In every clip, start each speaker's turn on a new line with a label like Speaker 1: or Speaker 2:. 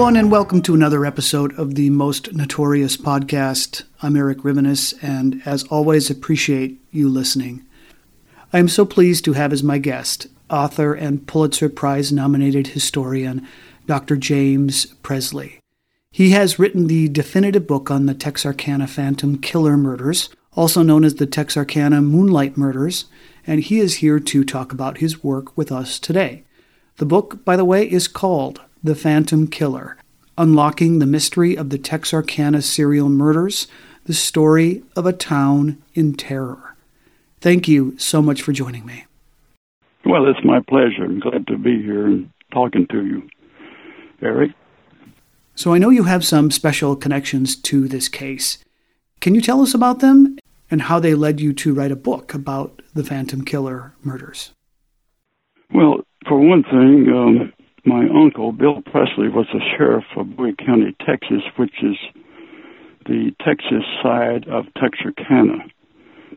Speaker 1: Everyone, and welcome to another episode of the Most Notorious Podcast. I'm Erik Rivenes, and as always, appreciate you listening. I am so pleased to have as my guest author and Pulitzer Prize nominated historian Dr. James Presley. He has written the definitive book on the Texarkana Phantom Killer murders, also known as the Texarkana Moonlight Murders, and he is here to talk about his work with us today. The book, by the way, is called the Phantom Killer Unlocking the Mystery of the Texarkana Serial Murders, the Story of a Town in Terror. Thank you so much for joining me.
Speaker 2: Well, it's my pleasure. I'm glad to be here and talking to you, Eric.
Speaker 1: So, I know you have some special connections to this case. Can you tell us about them and how they led you to write a book about the Phantom Killer murders?
Speaker 2: Well, for one thing, um, my uncle, Bill Presley, was the sheriff of Bowie County, Texas, which is the Texas side of Texarkana.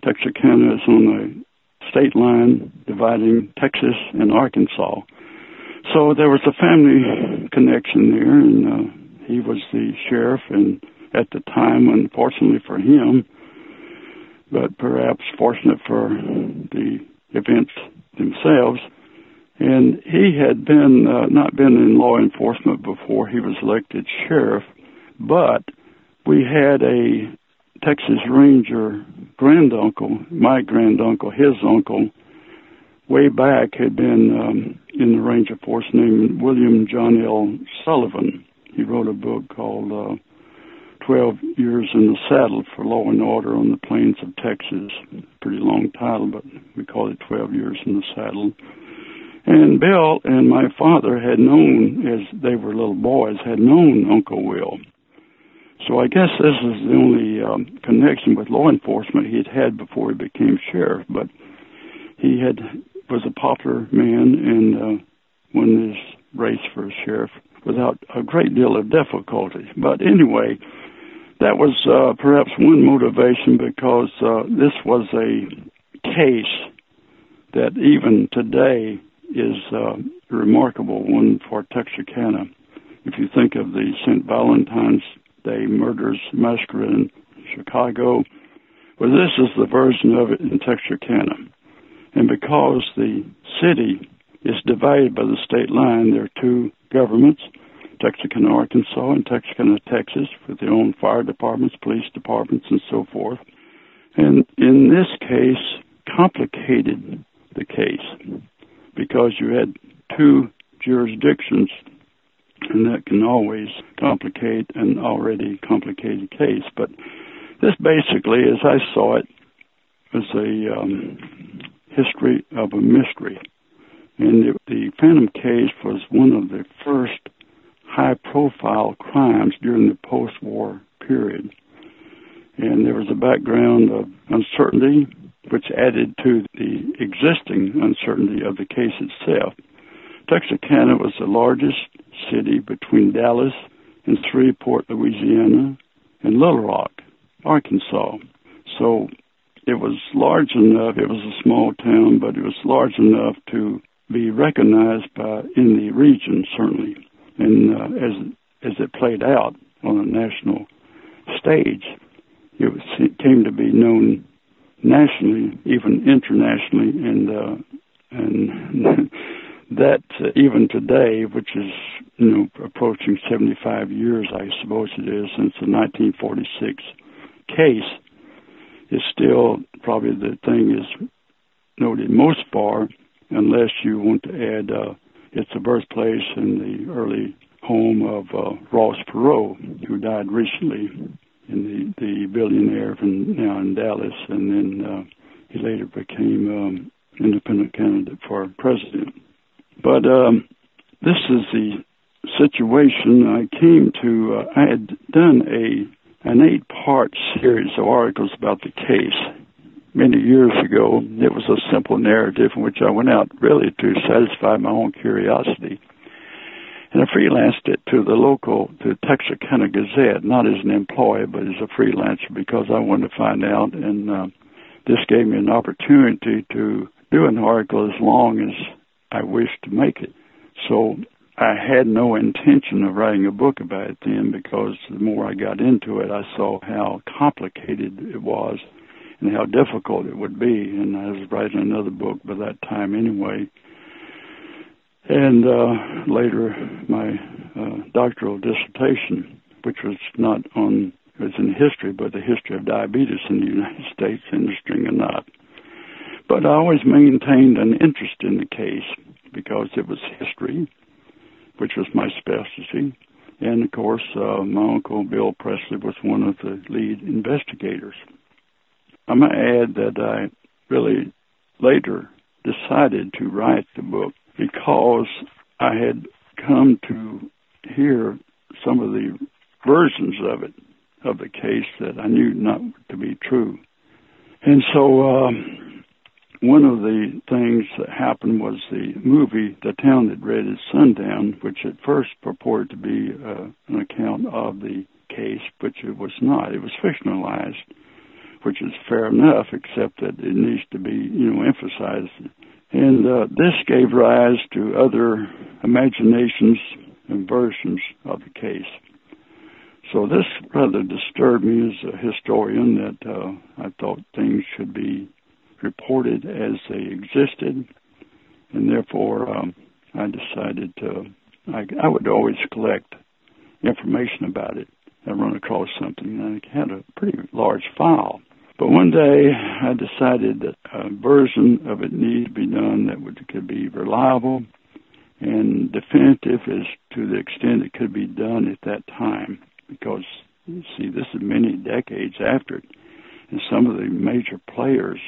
Speaker 2: Texarkana is on the state line dividing Texas and Arkansas. So there was a family connection there, and uh, he was the sheriff, and at the time, unfortunately for him, but perhaps fortunate for the events themselves, and he had been uh, not been in law enforcement before he was elected sheriff, but we had a Texas Ranger granduncle, my granduncle, his uncle, way back had been um, in the Ranger Force named William John L. Sullivan. He wrote a book called uh, 12 Years in the Saddle for Law and Order on the Plains of Texas. Pretty long title, but we call it 12 Years in the Saddle. And Bill and my father had known, as they were little boys, had known Uncle Will. So I guess this is the only um, connection with law enforcement he had had before he became sheriff. But he had was a popular man and uh, won this race for sheriff without a great deal of difficulty. But anyway, that was uh, perhaps one motivation because uh, this was a case that even today is uh, a remarkable one for Texarkana. If you think of the St. Valentine's Day murders massacre in Chicago, well, this is the version of it in Texarkana. And because the city is divided by the state line, there are two governments, Texarkana, Arkansas, and Texarkana, Texas, with their own fire departments, police departments, and so forth. And in this case, complicated the case because you had two jurisdictions, and that can always complicate an already complicated case. But this basically, as I saw it, was a um, history of a mystery. And it, the Phantom case was one of the first high profile crimes during the post war period. And there was a background of uncertainty, which added to the existing uncertainty of the case itself. Texarkana was the largest city between Dallas and Shreveport, Louisiana, and Little Rock, Arkansas. So it was large enough, it was a small town, but it was large enough to be recognized by in the region, certainly. And uh, as as it played out on a national stage, it, was, it came to be known nationally, even internationally, and uh, and that uh, even today, which is you know approaching 75 years, I suppose it is since the 1946 case, is still probably the thing is noted most far, unless you want to add uh, it's the birthplace and the early home of uh, Ross Perot, who died recently, in the the billionaire from now in Dallas, and then uh, he later became um, independent candidate for president. But um, this is the situation I came to. Uh, I had done a an eight part series of articles about the case many years ago. It was a simple narrative in which I went out really to satisfy my own curiosity. And I freelanced it to the local, to Texarkana Gazette, not as an employee, but as a freelancer because I wanted to find out. And uh, this gave me an opportunity to do an article as long as I wished to make it. So I had no intention of writing a book about it then because the more I got into it, I saw how complicated it was and how difficult it would be. And I was writing another book by that time anyway. And uh, later, my uh, doctoral dissertation, which was not on, it was in history, but the history of diabetes in the United States, interesting not. But I always maintained an interest in the case because it was history which was my specialty. And of course, uh, my uncle Bill Presley was one of the lead investigators. I might add that I really later decided to write the book because I had come to hear some of the versions of it, of the case that I knew not to be true. And so um, one of the things that happened was the movie The Town That Dreaded Sundown, which at first purported to be uh, an account of the case, which it was not. It was fictionalized, which is fair enough, except that it needs to be, you know, emphasized. And uh, this gave rise to other imaginations and versions of the case. So this rather disturbed me as a historian that uh, I thought things should be reported as they existed, and therefore um, I decided to. I, I would always collect information about it. I run across something, and I had a pretty large file. But one day I decided that a version of it needed to be done that would, could be reliable and definitive as to the extent it could be done at that time. Because, you see, this is many decades after it, and some of the major players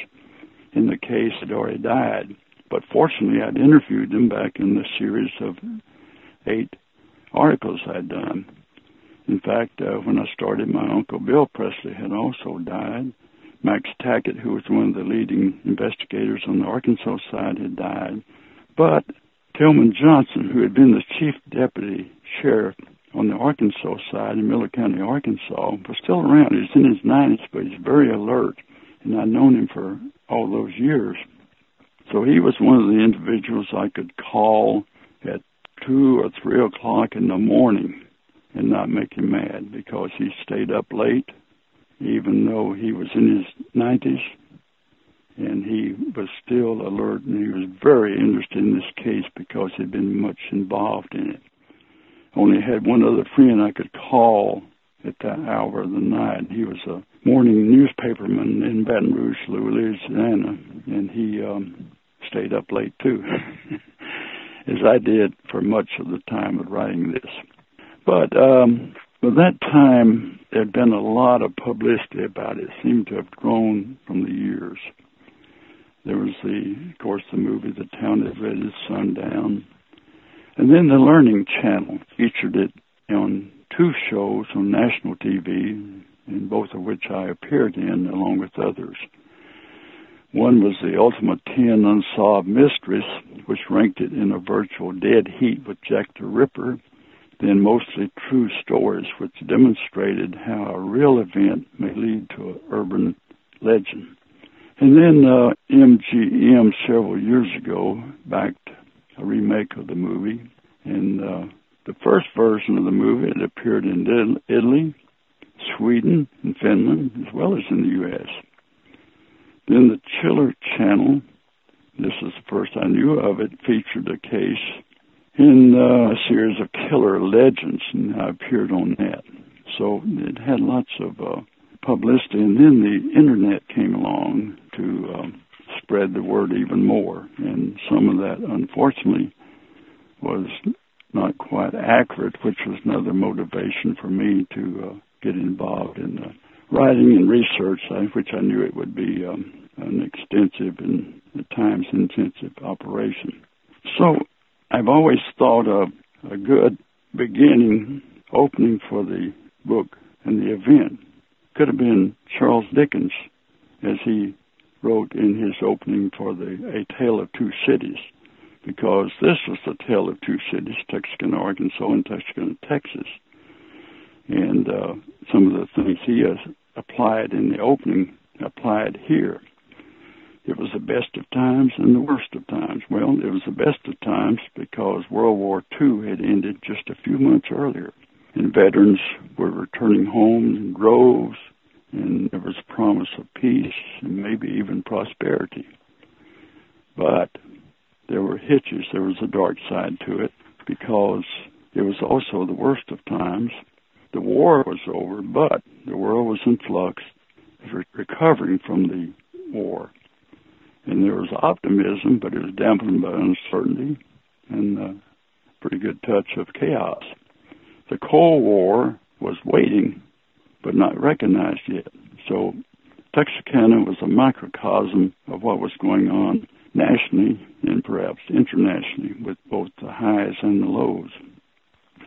Speaker 2: in the case had already died. But fortunately, I'd interviewed them back in the series of eight articles I'd done. In fact, uh, when I started, my uncle Bill Presley had also died. Max Tackett, who was one of the leading investigators on the Arkansas side, had died. But Tillman Johnson, who had been the chief deputy sheriff on the Arkansas side in Miller County, Arkansas, was still around. He's in his 90s, but he's very alert. And I'd known him for all those years. So he was one of the individuals I could call at two or three o'clock in the morning and not make him mad because he stayed up late, even though he was in his 90s, and he was still alert and he was very interested in this case because he'd been much involved in it. Only had one other friend I could call at that hour of the night. He was a morning newspaperman in Baton Rouge, Louisiana, and he um, stayed up late too, as I did for much of the time of writing this. But um, by that time, there'd been a lot of publicity about it. it seemed to have grown from the years. there was the, of course, the movie The Town That Let Its Sun Down. And then the Learning Channel featured it on two shows on national TV, in both of which I appeared in along with others. One was the Ultimate 10 Unsolved Mysteries, which ranked it in a virtual dead heat with Jack the Ripper, then mostly true stories, which demonstrated how a real event may lead to an urban legend. And then uh, MGM several years ago backed a remake of the movie, and uh, the first version of the movie it appeared in Italy, Sweden, and Finland, as well as in the U.S. Then the Chiller Channel, this is the first I knew of it, featured a case in uh, a series of killer legends, and I appeared on that. So it had lots of uh, publicity, and then the internet came along to um, spread the word even more, and some of that, unfortunately, was not quite accurate, which was another motivation for me to uh, get involved in the writing and research, which I knew it would be um, an extensive and at times intensive operation. So I've always thought of a good beginning, opening for the book and the event could have been Charles Dickens, as he wrote in his opening for the A Tale of Two Cities, because this was the tale of two cities, Texarkana, Arkansas, and Texarkana, Texas. And uh, some of the things he has applied in the opening applied here. It was the best of times and the worst of times. Well, it was the best of times because World War II had ended just a few months earlier, and veterans were returning home in droves, and there was a promise of peace and maybe even prosperity. But there were hitches. There was a dark side to it because it was also the worst of times the war was over, but the world was in flux, recovering from the war. And there was optimism, but it was dampened by uncertainty and a pretty good touch of chaos. The Cold War was waiting, but not recognized yet. So Texarkana was a microcosm of what was going on nationally and perhaps internationally with both the highs and the lows.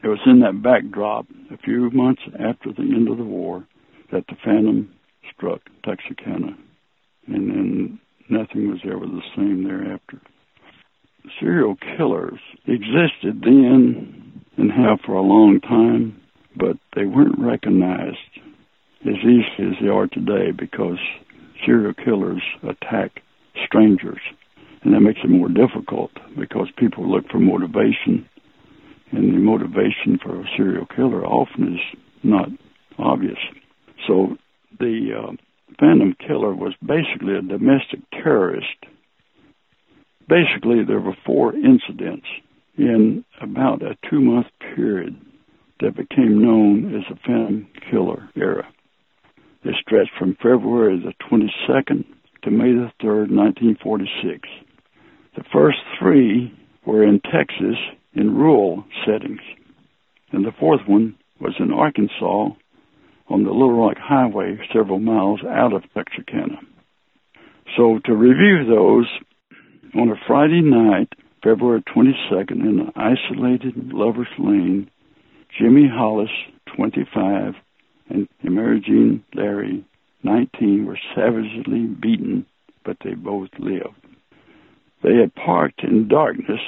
Speaker 2: It was in that backdrop, a few months after the end of the war, that the Phantom struck Texarkana, and then nothing was ever the same thereafter. Serial killers existed then and have for a long time, but they weren't recognized as easily as they are today because serial killers attack strangers. And that makes it more difficult because people look for motivation and the motivation for a serial killer often is not obvious. So the uh, Phantom Killer was basically a domestic terrorist. Basically, there were four incidents in about a two month period that became known as the Phantom Killer era. They stretched from February the 22nd to May the 3rd, 1946. The first three were in Texas in rural settings. And the fourth one was in Arkansas on the Little Rock Highway, several miles out of Texarkana. So to review those, on a Friday night, February 22nd, in an isolated Lover's Lane, Jimmy Hollis, 25, and Mary Jeanne Larey, 19, were savagely beaten, but they both lived. They had parked in darkness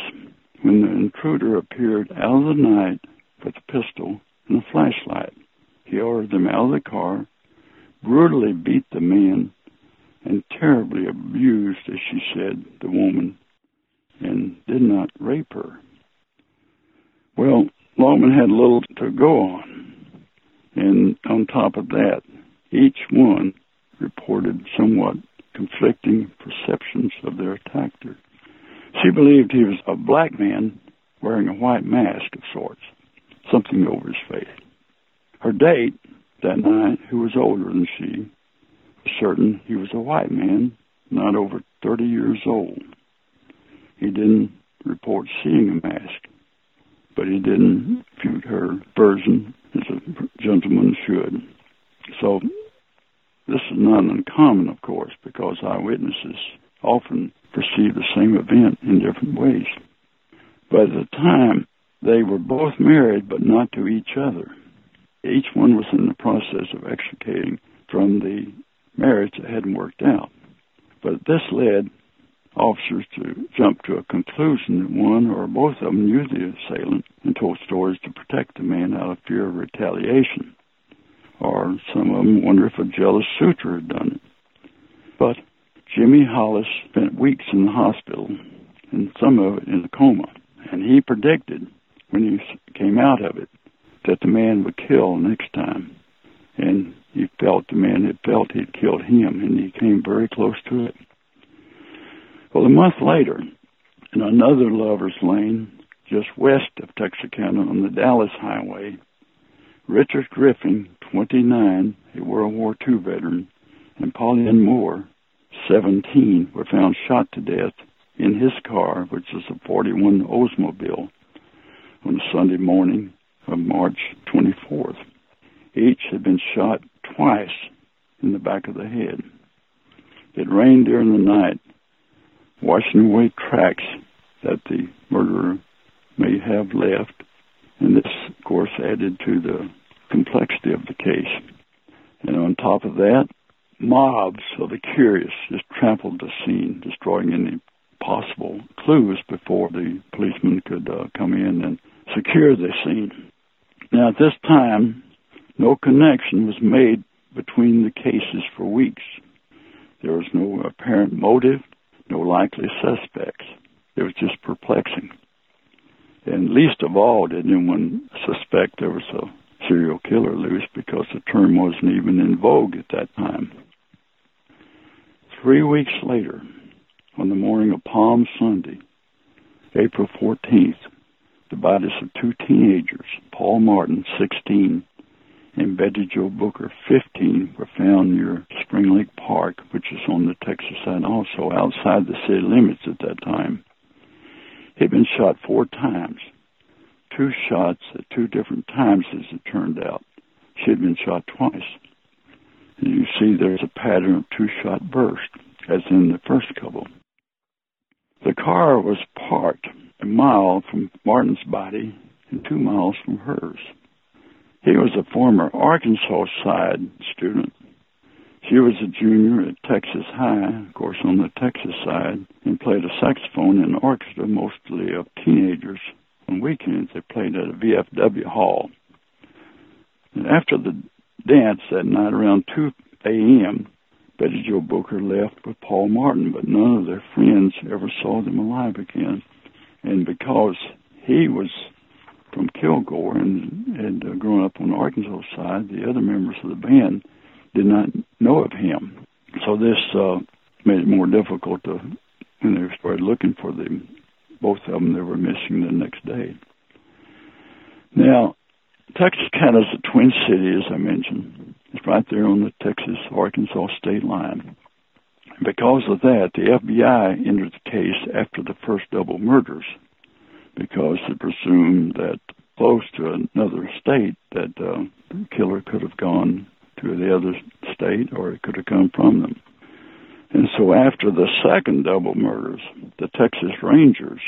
Speaker 2: when the intruder appeared out of the night with a pistol and a flashlight. He ordered them out of the car, brutally beat the men, and terribly abused, as she said, the woman, and did not rape her. Well, Longman had little to go on. And on top of that, each one reported somewhat conflicting perceptions of their attacker. She believed he was a black man wearing a white mask of sorts, something over his face. Her date that night, who was older than she, certain he was a white man, not over 30 years old. He didn't report seeing a mask, but he didn't refute her version as a gentleman should. So this is not uncommon, of course, because eyewitnesses often perceive the same event in different ways. But at the time, they were both married, but not to each other. Each one was in the process of extricating from the marriage that hadn't worked out. But this led officers to jump to a conclusion that one or both of them knew the assailant and told stories to protect the man out of fear of retaliation. Or some of them wonder if a jealous suitor had done it. But Jimmy Hollis spent weeks in the hospital, and some of it in a coma, and he predicted when he came out of it that the man would kill next time. And he felt the man had felt he'd killed him, and he came very close to it. Well, a month later, in another lover's lane just west of Texarkana on the Dallas Highway, Richard Griffin, 29, a World War II veteran, and Polly Ann Moore, 17, were found shot to death in his car, which was a 41 Oldsmobile, on a Sunday morning of March 24th. Each had been shot twice in the back of the head. It rained during the night, washing away tracks that the murderer may have left, and this, of course, added to the complexity of the case. And on top of that, mobs of the curious just trampled the scene, destroying any possible clues before the policemen could uh, come in and secure the scene. Now, at this time, no connection was made between the cases for weeks. There was no apparent motive, no likely suspects. It was just perplexing. And least of all did anyone suspect there was a serial killer loose because the term wasn't even in vogue at that time. Three weeks later, on the morning of Palm Sunday, April 14th, the bodies of two teenagers, Paul Martin, 16, and Betty Jo Booker, 15, were found near Spring Lake Park, which is on the Texas side also, outside the city limits at that time. He'd been shot four times, two shots at two different times, as it turned out. She had been shot twice. And you see there's a pattern of two shot bursts, as in the first couple. The car was parked a mile from Martin's body and two miles from hers. He was a former Arkansas side student. She was a junior at Texas High, of course, on the Texas side, and played a saxophone in an orchestra, mostly of teenagers. On weekends, they played at a VFW hall. And after the dance that night around 2 a.m., Betty Jo Booker left with Paul Martin, but none of their friends ever saw them alive again. And because he was from Kilgore and had uh, grown up on the Arkansas side, the other members of the band did not know of him. So this uh, made it more difficult to, when they started looking for them, both of them they were missing the next day. Now, Texarkana is a twin city, as I mentioned. It's right there on the Texas-Arkansas state line. Because of that, the FBI entered the case after the first double murders because they presumed that close to another state that uh, the killer could have gone to the other state or it could have come from them. And so after the second double murders, the Texas Rangers,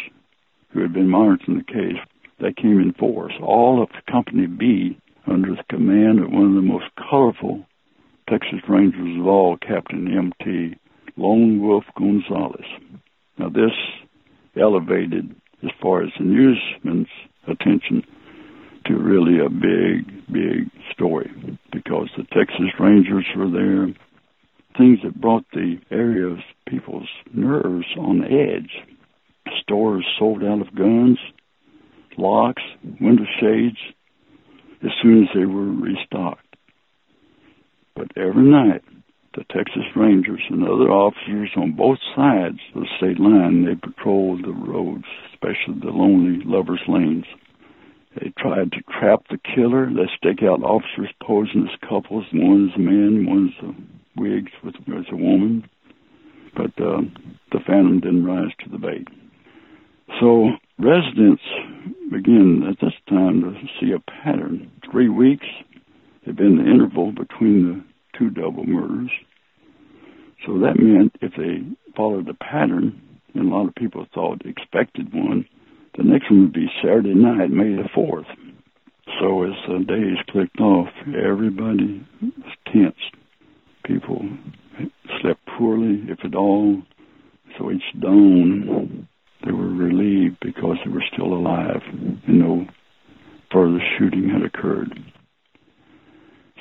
Speaker 2: who had been monitoring the case, they came in force. All of Company B, under the command of one of the most colorful Texas Rangers of all, Captain M.T. Lone Wolf Gonzaullas. Now, this elevated, as far as the newsman's attention, to really a big, big story because the Texas Rangers were there. Things that brought the area's people's nerves on edge. Stores sold out of guns, locks, window shades, as soon as they were restocked. But every night, the Texas Rangers and other officers on both sides of the state line, they patrolled the roads, especially the lonely lovers' lanes. They tried to trap the killer. They stake out officers posing as couples. One's a man, one's a wigs with as a woman. But uh, the phantom didn't rise to the bait. So residents begin at this time to see a pattern. Three weeks had been the interval between the two double murders. So that meant if they followed the pattern, and a lot of people thought expected one. The next one would be Saturday night, May the 4th. So as the days clicked off, everybody was tense. People slept poorly, if at all. So each dawn, they were relieved because they were still alive and no further shooting had occurred.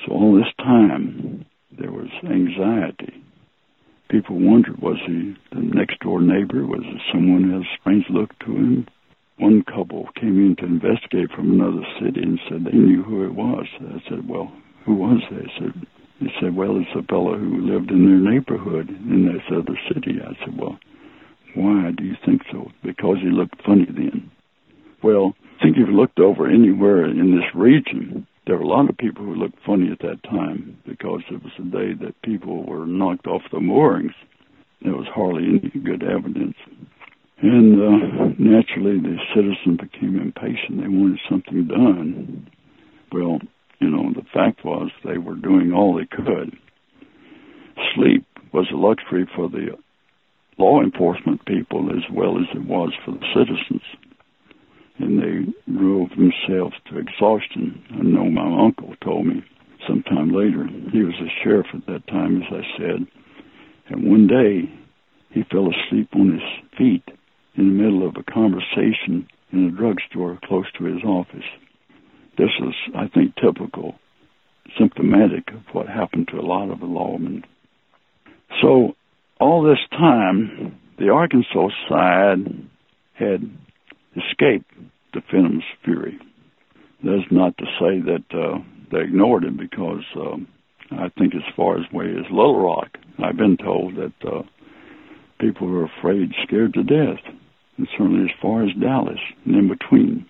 Speaker 2: So all this time, there was anxiety. People wondered, was he the next door neighbor? Was it someone who had a strange look to him? One couple came in to investigate from another city and said they knew who it was. I said, well, who was they? Said, they said, well, it's a fellow who lived in their neighborhood in this other city. I said, well, why do you think so? Because he looked funny then. Well, I think if you looked over anywhere in this region, there were a lot of people who looked funny at that time because it was a day that people were knocked off the moorings. There was hardly any good evidence. And uh, naturally, the citizens became impatient. They wanted something done. Well, you know, the fact was they were doing all they could. Sleep was a luxury for the law enforcement people as well as it was for the citizens and they drove themselves to exhaustion. I know my uncle told me sometime later. He was a sheriff at that time, as I said. And one day, he fell asleep on his feet in the middle of a conversation in a drugstore close to his office. This was, I think, typical, symptomatic of what happened to a lot of the lawmen. So, all this time, the Arkansas side had escaped the Phantom's fury. That's not to say that uh, they ignored him because um, I think as far as way as Little Rock, I've been told that uh, people were afraid, scared to death, and certainly as far as Dallas and in between.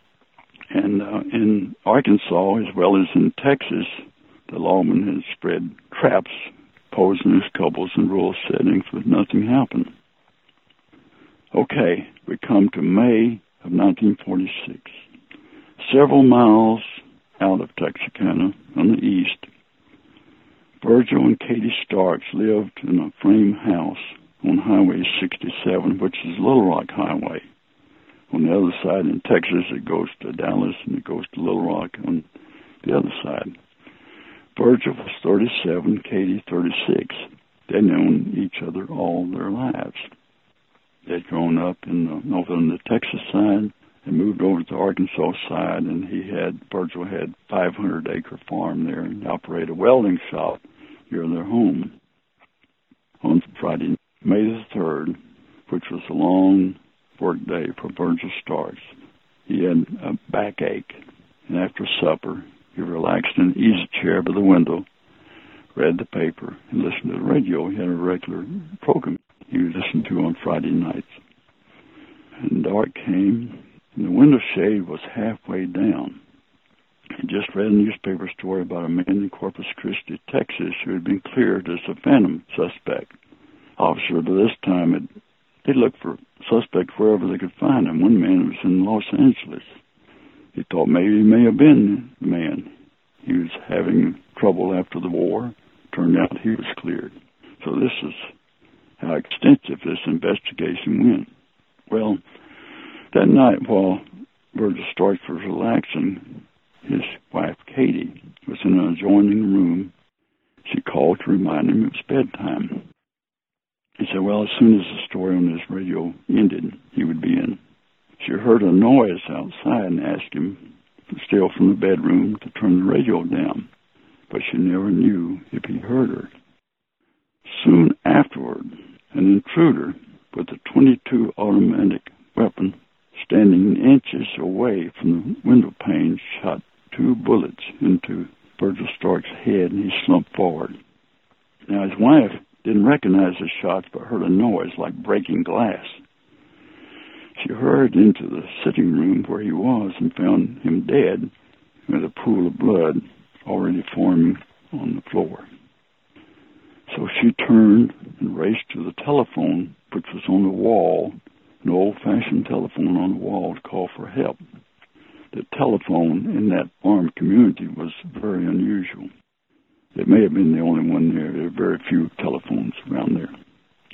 Speaker 2: And uh, in Arkansas, as well as in Texas, the lawmen had spread traps, poisonous couples in rural settings, but nothing happened. Okay, we come to May of 1946. Several miles out of Texarkana on the east, Virgil and Katie Starks lived in a frame house on Highway 67, which is Little Rock Highway. On the other side in Texas, it goes to Dallas and it goes to Little Rock on the other side. Virgil was 37, Katie 36. They'd known each other all their lives. They'd grown up in the northern the Texas side and moved over to the Arkansas side, and he had Virgil had 500 acre farm there and operated a welding shop near their home. On Friday, May the 3rd, which was a long work day for Virgil Starks, he had a backache, and after supper, he relaxed in an easy chair by the window, read the paper, and listened to the radio. He had a regular program he listened to on Friday nights. And dark came, and the window shade was halfway down. He just read a newspaper story about a man in Corpus Christi, Texas, who had been cleared as a phantom suspect. Officer by this time had they looked for suspects wherever they could find him. One man was in Los Angeles. He thought maybe he may have been the man. He was having trouble after the war. Turned out he was cleared. So this is how extensive this investigation went. Well, that night while Virgil Starks was relaxing, his wife Katie was in an adjoining room. She called to remind him it was bedtime. He said, well, as soon as the story on his radio ended, he would be in. She heard a noise outside and asked him, still from the bedroom, to turn the radio down, but she never knew if he heard her. Soon afterward, an intruder with a 22 automatic weapon standing inches away from the window pane shot two bullets into Virgil Stark's head and he slumped forward. Now his wife didn't recognize the shots but heard a noise like breaking glass. Hurried into the sitting room where he was and found him dead with a pool of blood already forming on the floor. So she turned and raced to the telephone, which was on the wall, an old fashioned telephone on the wall to call for help. The telephone in that armed community was very unusual. It may have been the only one there. There were very few telephones around there.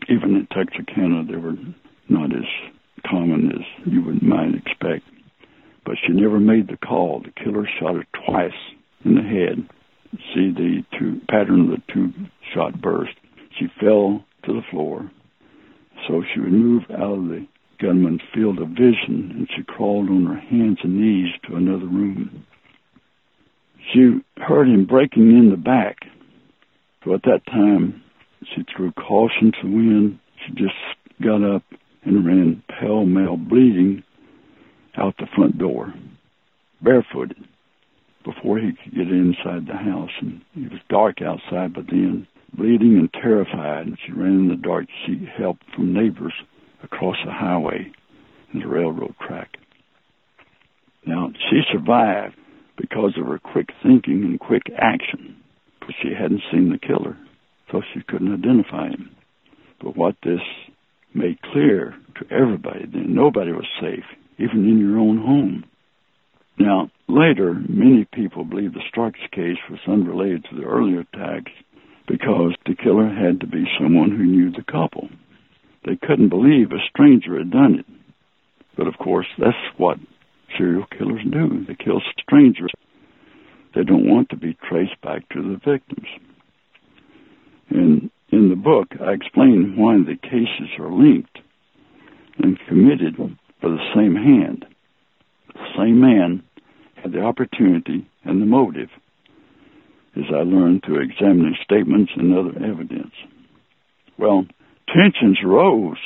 Speaker 2: even in Texarkana, they were not as common as you would might expect. But she never made the call. The killer shot her twice in the head. See the two pattern of the two shot burst. She fell to the floor. So she would move out of the gunman's field of vision and she crawled on her hands and knees to another room. She heard him breaking in the back. So at that time, she threw caution to the wind. She just got up and ran pell mell bleeding out the front door, barefooted, before he could get inside the house. And it was dark outside, but then bleeding and terrified, and she ran in the dark to seek help from neighbors across the highway and the railroad track. Now, she survived because of her quick thinking and quick action, but she hadn't seen the killer, so she couldn't identify him. But what this made clear to everybody that nobody was safe, even in your own home. Now, later, many people believe the Starks case was unrelated to the earlier attacks because the killer had to be someone who knew the couple. They couldn't believe a stranger had done it. But of course, that's what serial killers do. They kill strangers. They don't want to be traced back to the victims. And in the book, I explain why the cases are linked and committed by the same hand. The same man had the opportunity and the motive, as I learned through examining statements and other evidence. Well, tensions rose,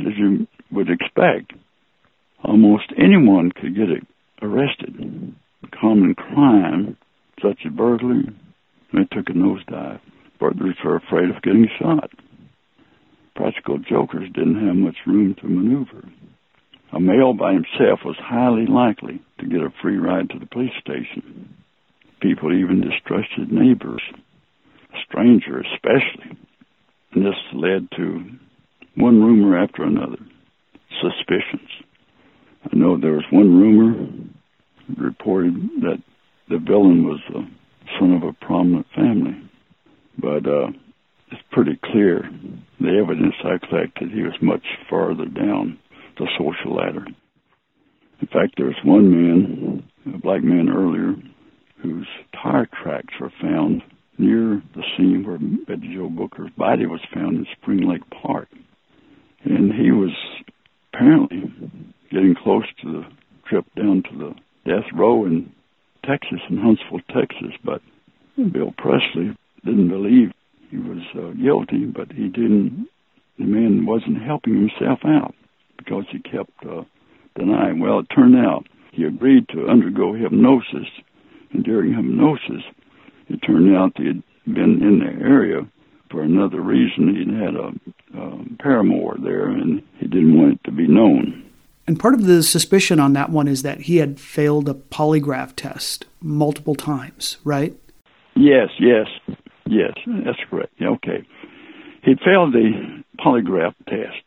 Speaker 2: as you would expect. Almost anyone could get arrested. Common crime, such as burglary, they took a nosedive. Burglars were afraid of getting shot. Practical jokers didn't have much room to maneuver. A male by himself was highly likely to get a free ride to the police station. People even distrusted neighbors, a stranger especially. And this led to one rumor after another, suspicions. I know there was one rumor reported that the villain was the son of a prominent family. But uh, it's pretty clear, the evidence I collected, he was much farther down the social ladder. In fact, there was one man, a black man earlier, whose tire tracks were found near the scene where Betty Jo Booker's body was found in Spring Lake Park. And he was apparently getting close to the trip down to the death row in Texas, in Huntsville, Texas. But Bill Presley didn't believe he was uh, guilty, but he didn't. The man wasn't helping himself out because he kept uh, denying. Well, it turned out he agreed to undergo hypnosis, and during hypnosis, it turned out he had been in the area for another reason. He'd had a, a paramour there, and he didn't want it to be known.
Speaker 1: And part of the suspicion on that one is that he had failed a polygraph test multiple times, right?
Speaker 2: Yes, yes, yes, that's correct. Okay. He failed the polygraph test,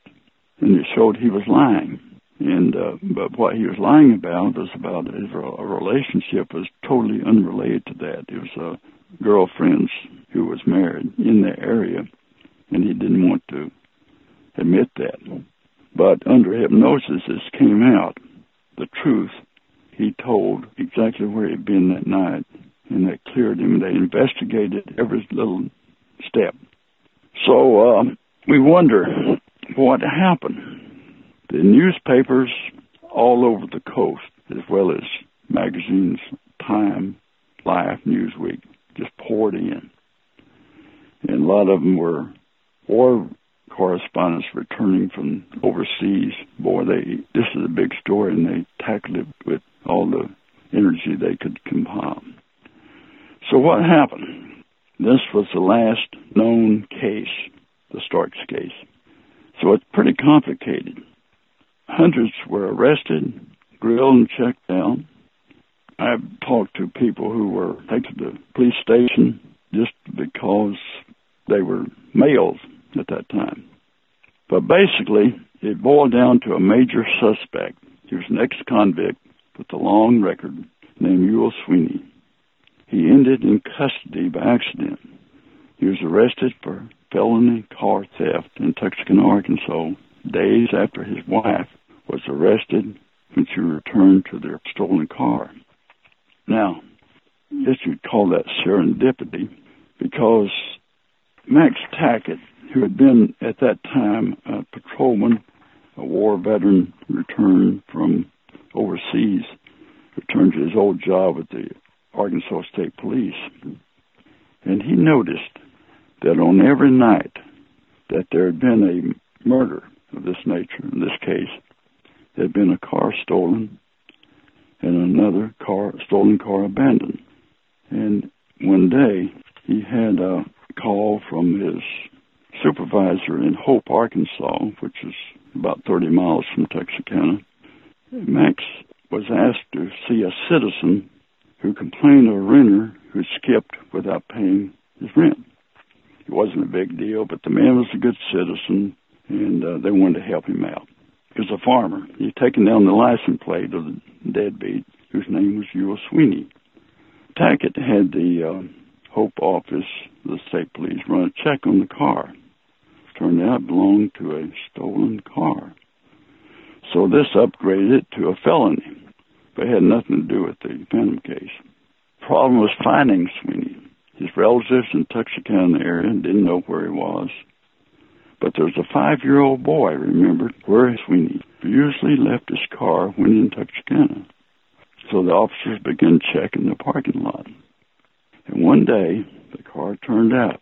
Speaker 2: and it showed he was lying. And uh, but what he was lying about was about his a relationship was totally unrelated to that. It was a girlfriend who was married in the area, and he didn't want to admit that. But under hypnosis, this came out. The truth, he told exactly where he'd been that night, and they cleared him. They investigated every little step. So uh, we wonder what happened. The newspapers all over the coast, as well as magazines, Time, Life, Newsweek, just poured in. And a lot of them were war correspondents returning from overseas, boy, they this is a big story, and they tackled it with all the energy they could compile. So what happened? This was the last known case, the Starks case. So it's pretty complicated. Hundreds were arrested, grilled, and checked out. I've talked to people who were taken to the police station just because they were males at that time. But basically, it boiled down to a major suspect. He was an ex-convict with a long record named Youell Swinney. He ended in custody by accident. He was arrested for felony car theft in Texarkana, Arkansas, days after his wife was arrested when she returned to their stolen car. Now, I guess you'd call that serendipity because Max Tackett, who had been at that time a patrolman, a war veteran returned from overseas, returned to his old job at the Arkansas State Police. And he noticed that on every night that there had been a murder of this nature, in this case, there had been a car stolen and another car, stolen car abandoned. And one day he had a call from his supervisor in Hope, Arkansas, which is about 30 miles from Texarkana. Max was asked to see a citizen who complained of a renter who skipped without paying his rent. It wasn't a big deal, but the man was a good citizen, and uh, they wanted to help him out. He was a farmer. He'd taken down the license plate of the deadbeat, whose name was Youell Swinney. Tackett had the uh, Hope office, the state police, run a check on the car. Turned out it belonged to a stolen car. So this upgraded it to a felony, it had nothing to do with the Phantom case. Problem was finding Swinney. His relatives in Texarkana area didn't know where he was. But there was a five-year-old boy remembered where Swinney usually left his car when in Texarkana. So the officers began checking the parking lot. And one day, the car turned out.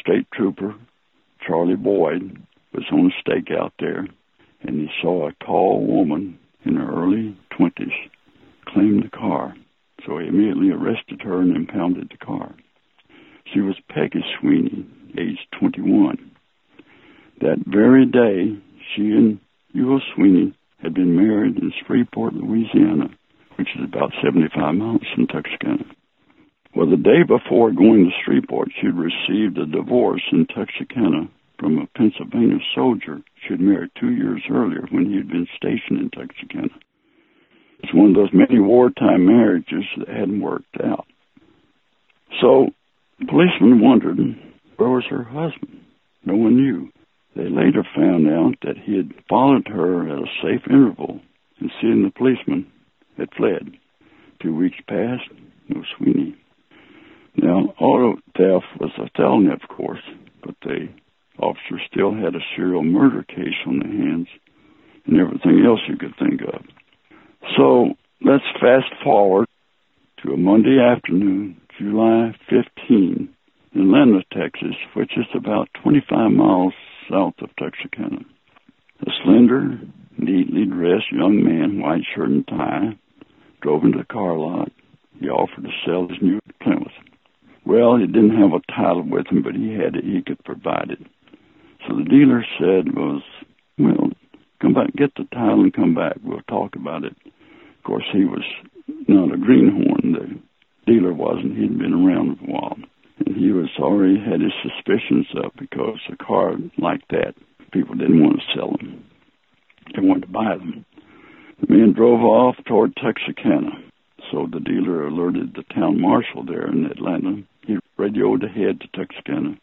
Speaker 2: State Trooper Charlie Boyd was on a stake out there, and he saw a tall woman in her early 20s claim the car. So he immediately arrested her and impounded the car. She was Peggy Swinney, age 21. That very day, she and Youell Swinney had been married in Shreveport, Louisiana, which is about 75 miles from Texarkana. Well, the day before going to Shreveport, she had received a divorce in Texarkana from a Pennsylvania soldier she had married two years earlier when he had been stationed in Texarkana. It's one of those many wartime marriages that hadn't worked out. So, the policemen wondered where was her husband? No one knew. They later found out that he had followed her at a safe interval and seeing the policeman had fled. Two weeks passed, no Swinney. Now, auto theft was a felony, of course, but the officer still had a serial murder case on their hands and everything else you could think of. So let's fast forward to a Monday afternoon, July 15, in Atlanta, Texas, which is about 25 miles south of Texarkana. A slender, neatly dressed young man, white shirt and tie, drove into the car lot. He offered to sell his new Plymouth. Well, he didn't have a title with him, but he had it. He could provide it. So the dealer said was, well, come back, get the title and come back. We'll talk about it. Course, he was not a greenhorn. The dealer wasn't. He'd been around a while. And he was already had his suspicions up because a car like that, people didn't want to sell them. They wanted to buy them. The man drove off toward Texarkana. So the dealer alerted the town marshal there in Atlanta he radioed ahead to Texarkana,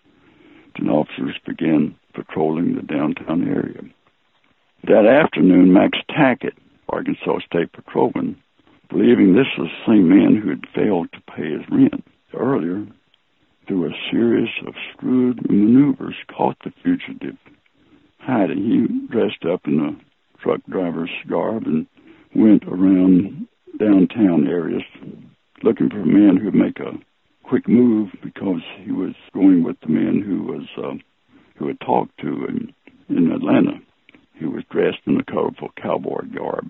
Speaker 2: and officers began patrolling the downtown area. That afternoon, Max Tackett, Arkansas State Patrolman, believing this was the same man who had failed to pay his rent earlier, through a series of shrewd maneuvers, caught the fugitive hiding. He dressed up in a truck driver's garb and went around downtown areas looking for a man who would make a quick move because he was going with the man who was uh, who had talked to him in Atlanta. He was dressed in a colorful cowboy garb,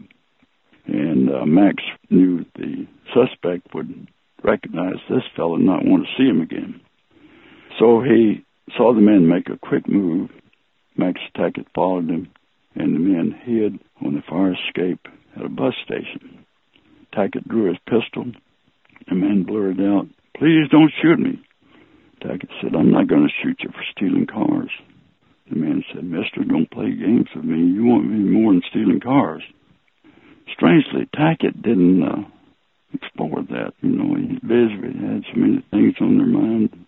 Speaker 2: and uh, Max knew the suspect would recognize this fellow and not want to see him again. So he saw the man make a quick move. Max Tackett followed him, and the man hid on the fire escape at a bus station. Tackett drew his pistol. The man blurted out, Please don't shoot me. Tackett said, I'm not going to shoot you for stealing cars. The man said, Mister, don't play games with me. You want me more than stealing cars. Strangely, Tackett didn't uh, explore that. You know, he's busy. He had so many things on their mind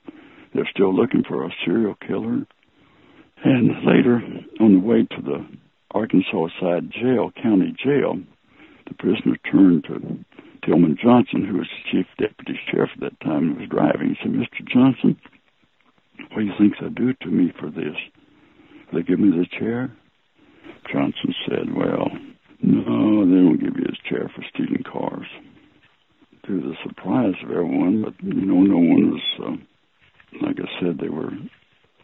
Speaker 2: they're still looking for a serial killer. And later, on the way to the Arkansas side jail, county jail, the prisoner turned to Tillman Johnson, who was the chief deputy sheriff at that time and was driving. He said, Mr. Johnson, what do you think they'll do to me for this? They give me the chair? Johnson said, well, no, they won't give you his chair for stealing cars. To the surprise of everyone, but you know, no one was, uh, like I said, they were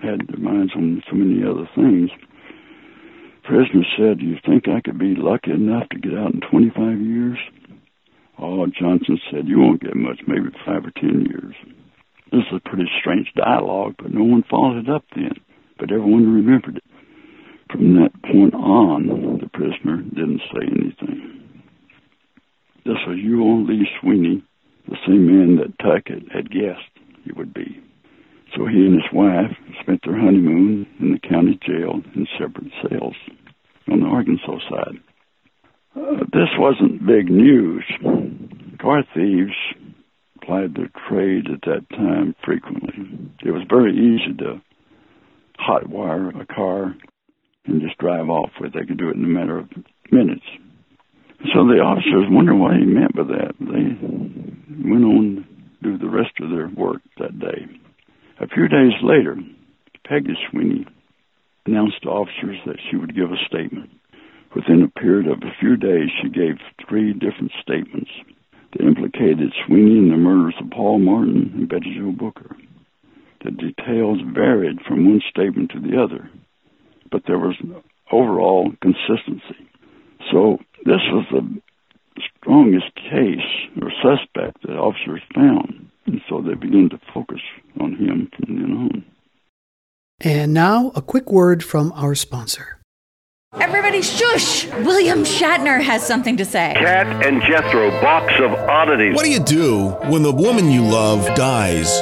Speaker 2: had their minds on so many other things. Prisoner said, "Do you think I could be lucky enough to get out in 25 years?" Oh, Johnson said, "You won't get much, maybe five or ten years." This is a pretty strange dialogue, but no one followed it up then. But everyone remembered it. From that point on, the prisoner didn't say anything. This was Youell Lee Swinney, the same man that Tackett had guessed he would be. So he and his wife spent their honeymoon in the county jail in separate cells on the Arkansas side. Uh, this wasn't big news. Car thieves plied their trade at that time frequently. It was very easy to hotwire a car and just drive off with. They could do it in a matter of minutes. So the officers wondered what he meant by that. They went on to do the rest of their work that day. A few days later, Peggy Swinney announced to officers that she would give a statement. Within a period of a few days, she gave three different statements that implicated Swinney in the murders of Paul Martin and Betty Jo Booker. The details varied from one statement to the other, but there was overall consistency. So this was the strongest case or suspect that officers found, and so they began to focus on him from then on.
Speaker 1: And now, a quick word from our sponsor.
Speaker 3: Everybody shush! William Shatner has something to say.
Speaker 4: Kat and Jethro, box of oddities.
Speaker 5: What do you do when the woman you love dies?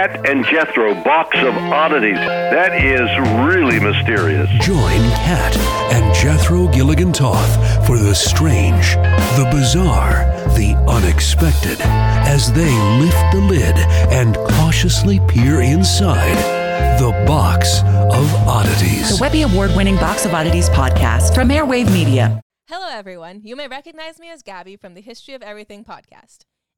Speaker 4: Kat and Jethro, box of oddities. That is really mysterious.
Speaker 6: Join Kat and Jethro Gilligan Toth for the strange, the bizarre, the unexpected as they lift the lid and cautiously peer inside the box of oddities.
Speaker 3: The Webby Award winning Box of Oddities podcast from Airwave Media.
Speaker 7: Hello, everyone. You may recognize me as Gabby from the History of Everything podcast.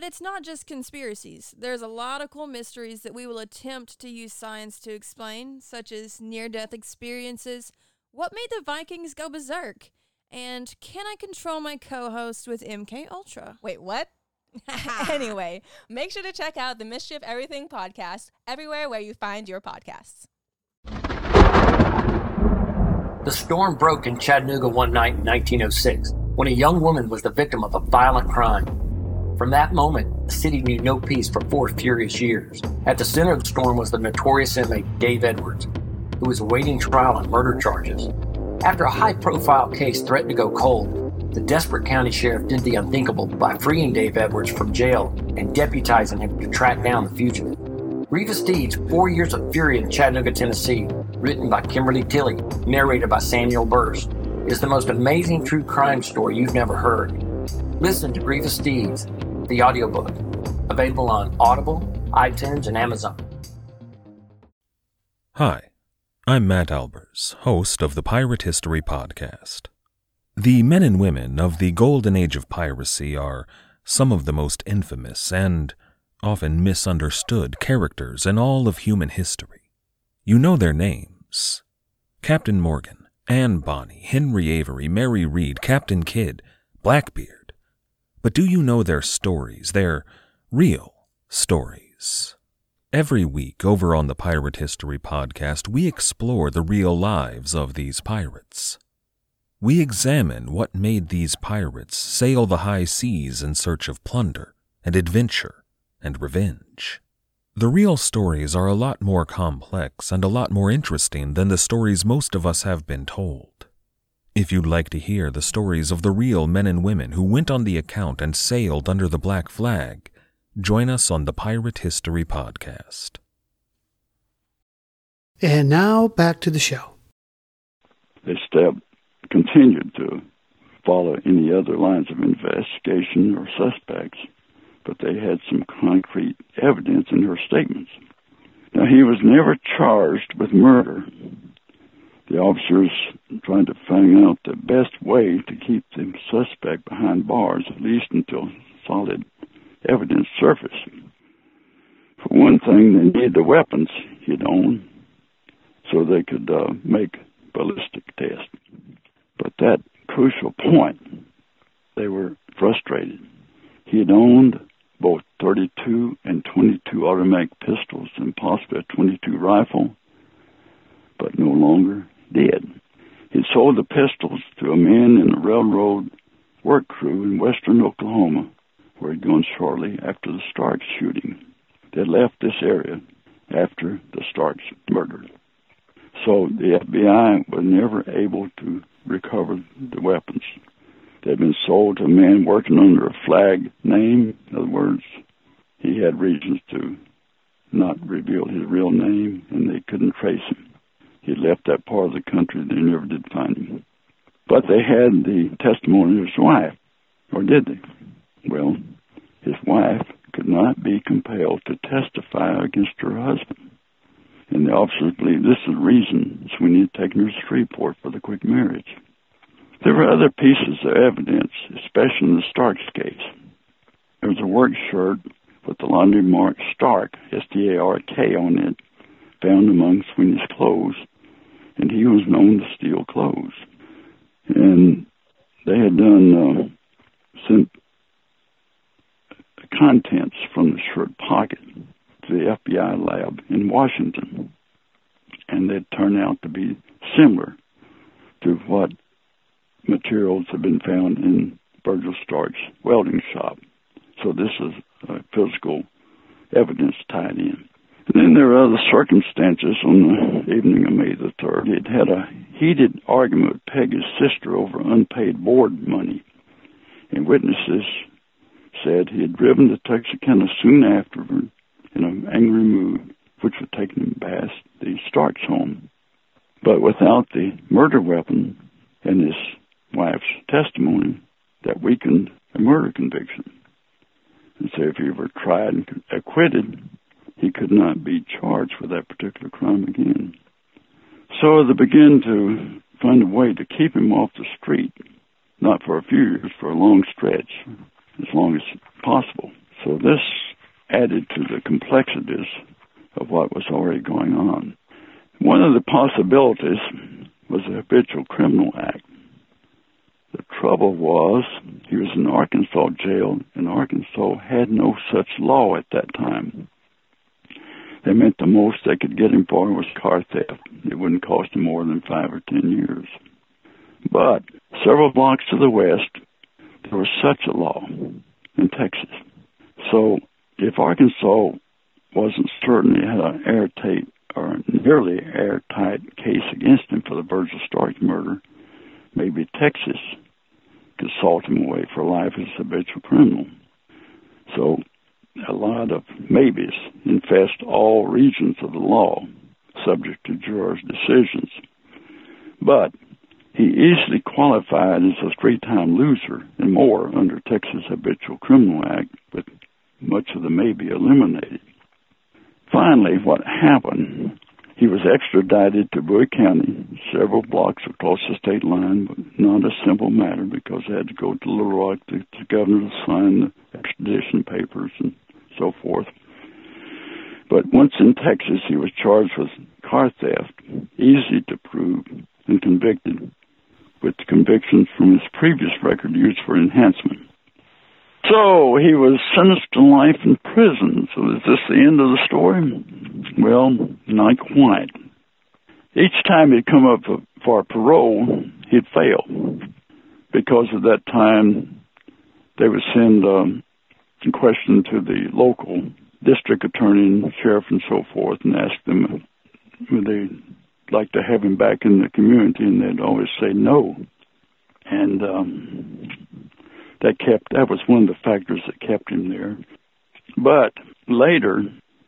Speaker 8: But it's not just conspiracies. There's a lot of cool mysteries that we will attempt to use science to explain, such as near death experiences, what made the Vikings go berserk, and can I control my co host with MK Ultra?
Speaker 7: Wait, what? anyway, make sure to check out the Mischief Everything podcast everywhere where you find your podcasts.
Speaker 9: The storm broke in Chattanooga one night in 1906 when a young woman was the victim of a violent crime. From that moment, the city knew no peace for four furious years. At the center of the storm was the notorious inmate Dave Edwards, who was awaiting trial on murder charges. After a high profile case threatened to go cold, the desperate county sheriff did the unthinkable by freeing Dave Edwards from jail and deputizing him to track down the fugitive. Grievous Deeds Four Years of Fury in Chattanooga, Tennessee, written by Kimberly Tilley, narrated by Samuel Burst, is the most amazing true crime story you've never heard. Listen to Grievous Deeds, the audiobook, available on Audible, iTunes, and Amazon.
Speaker 10: Hi, I'm Matt Albers, host of the Pirate History Podcast. The men and women of the golden age of piracy are some of the most infamous and often misunderstood characters in all of human history. You know their names Captain Morgan, Anne Bonny, Henry Avery, Mary Read, Captain Kidd, Blackbeard. But do you know their stories, their real stories? Every week over on the Pirate History Podcast, we explore the real lives of these pirates. We examine what made these pirates sail the high seas in search of plunder and adventure and revenge. The real stories are a lot more complex and a lot more interesting than the stories most of us have been told. If you'd like to hear the stories of the real men and women who went on the account and sailed under the black flag, join us on the Pirate History Podcast.
Speaker 1: And now back to the show.
Speaker 2: They still continued to follow any other lines of investigation or suspects but they had some concrete evidence in her statements. Now, he was never charged with murder. The officers tried to find out the best way to keep the suspect behind bars, at least until solid evidence surfaced. For one thing, they needed the weapons he'd owned so they could uh, make ballistic tests. But that crucial point, they were frustrated. He had owned both 32 and 22 automatic pistols and possibly a 22 rifle, but no longer did. He sold the pistols to a man in a railroad work crew in western Oklahoma, where he'd gone shortly after the Starks shooting. They left this area after the Starks murder. So the FBI was never able to recover the weapons They'd been sold to a man working under a flag name. In other words, he had reasons to not reveal his real name, and they couldn't trace him. He left that part of the country. They never did find him. But they had the testimony of his wife, or did they? Well, his wife could not be compelled to testify against her husband. And the officers believe this is the reason Swinney had taken her to Shreveport for the quick marriage. There were other pieces of evidence, especially in the Starks case. There was a work shirt with the laundry mark Stark, S-T-A-R-K, on it, found among Swinney's clothes, and he was known to steal clothes. And they had done uh, sent contents from the shirt pocket to the FBI lab in Washington, and they turned out to be similar to what materials have been found in Virgil Stark's welding shop. So this is uh, physical evidence tied in. Then there are other circumstances on the evening of May the 3rd. He had had a heated argument with Peggy's sister over unpaid board money. And witnesses said he had driven to Texarkana soon afterward in an angry mood, which would take him past the Starks home. But without the murder weapon and his wife's testimony that weakened a murder conviction. And so if he were tried and acquitted, he could not be charged for that particular crime again. So they began to find a way to keep him off the street, not for a few years, for a long stretch, as long as possible. So this added to the complexities of what was already going on. One of the possibilities was the Habitual Criminal Act. The trouble was, he was in Arkansas jail, and Arkansas had no such law at that time. They meant the most they could get him for was car theft. It wouldn't cost him more than five or ten years. But several blocks to the west, there was such a law in Texas. So if Arkansas wasn't certain he had an airtight or nearly airtight case against him for the Virgil Stark murder, maybe Texas could salt him away for life as a habitual criminal. So a lot of maybes infest all regions of the law, subject to jurors' decisions. But he easily qualified as a three-time loser and more under Texas Habitual Criminal Act, with much of the maybe eliminated. Finally, what happened he was extradited to Bowie County, several blocks across the state line, but not a simple matter because they had to go to Little Rock to the governor to sign the extradition papers and so forth. But once in Texas, he was charged with car theft. easy to prove, and convicted, with convictions from his previous record used for enhancement. So he was sentenced to life in prison. So is this the end of the story? Well, not quite. Each time he'd come up for parole, he'd fail. Because of that time, they would send um, question to the local district attorney and sheriff and so forth and ask them would they like to have him back in the community, and they'd always say no. And um, that kept that was one of the factors that kept him there. But later,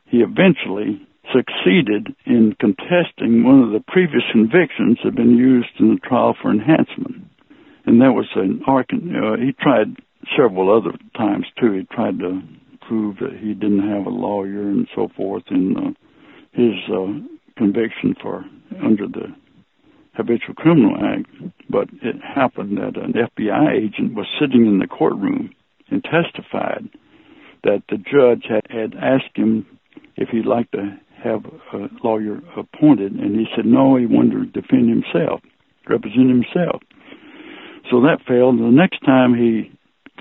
Speaker 2: he eventually succeeded in contesting one of the previous convictions that had been used in the trial for enhancement, and that was an Arkansas. Uh, he tried several other times too. He tried to prove that he didn't have a lawyer and so forth in uh, his uh, conviction for under the Habitual Criminal Act, but it happened that an FBI agent was sitting in the courtroom and testified that the judge had, had asked him if he'd like to have a lawyer appointed, and he said no, he wanted to defend himself, represent himself. So that failed. The next time he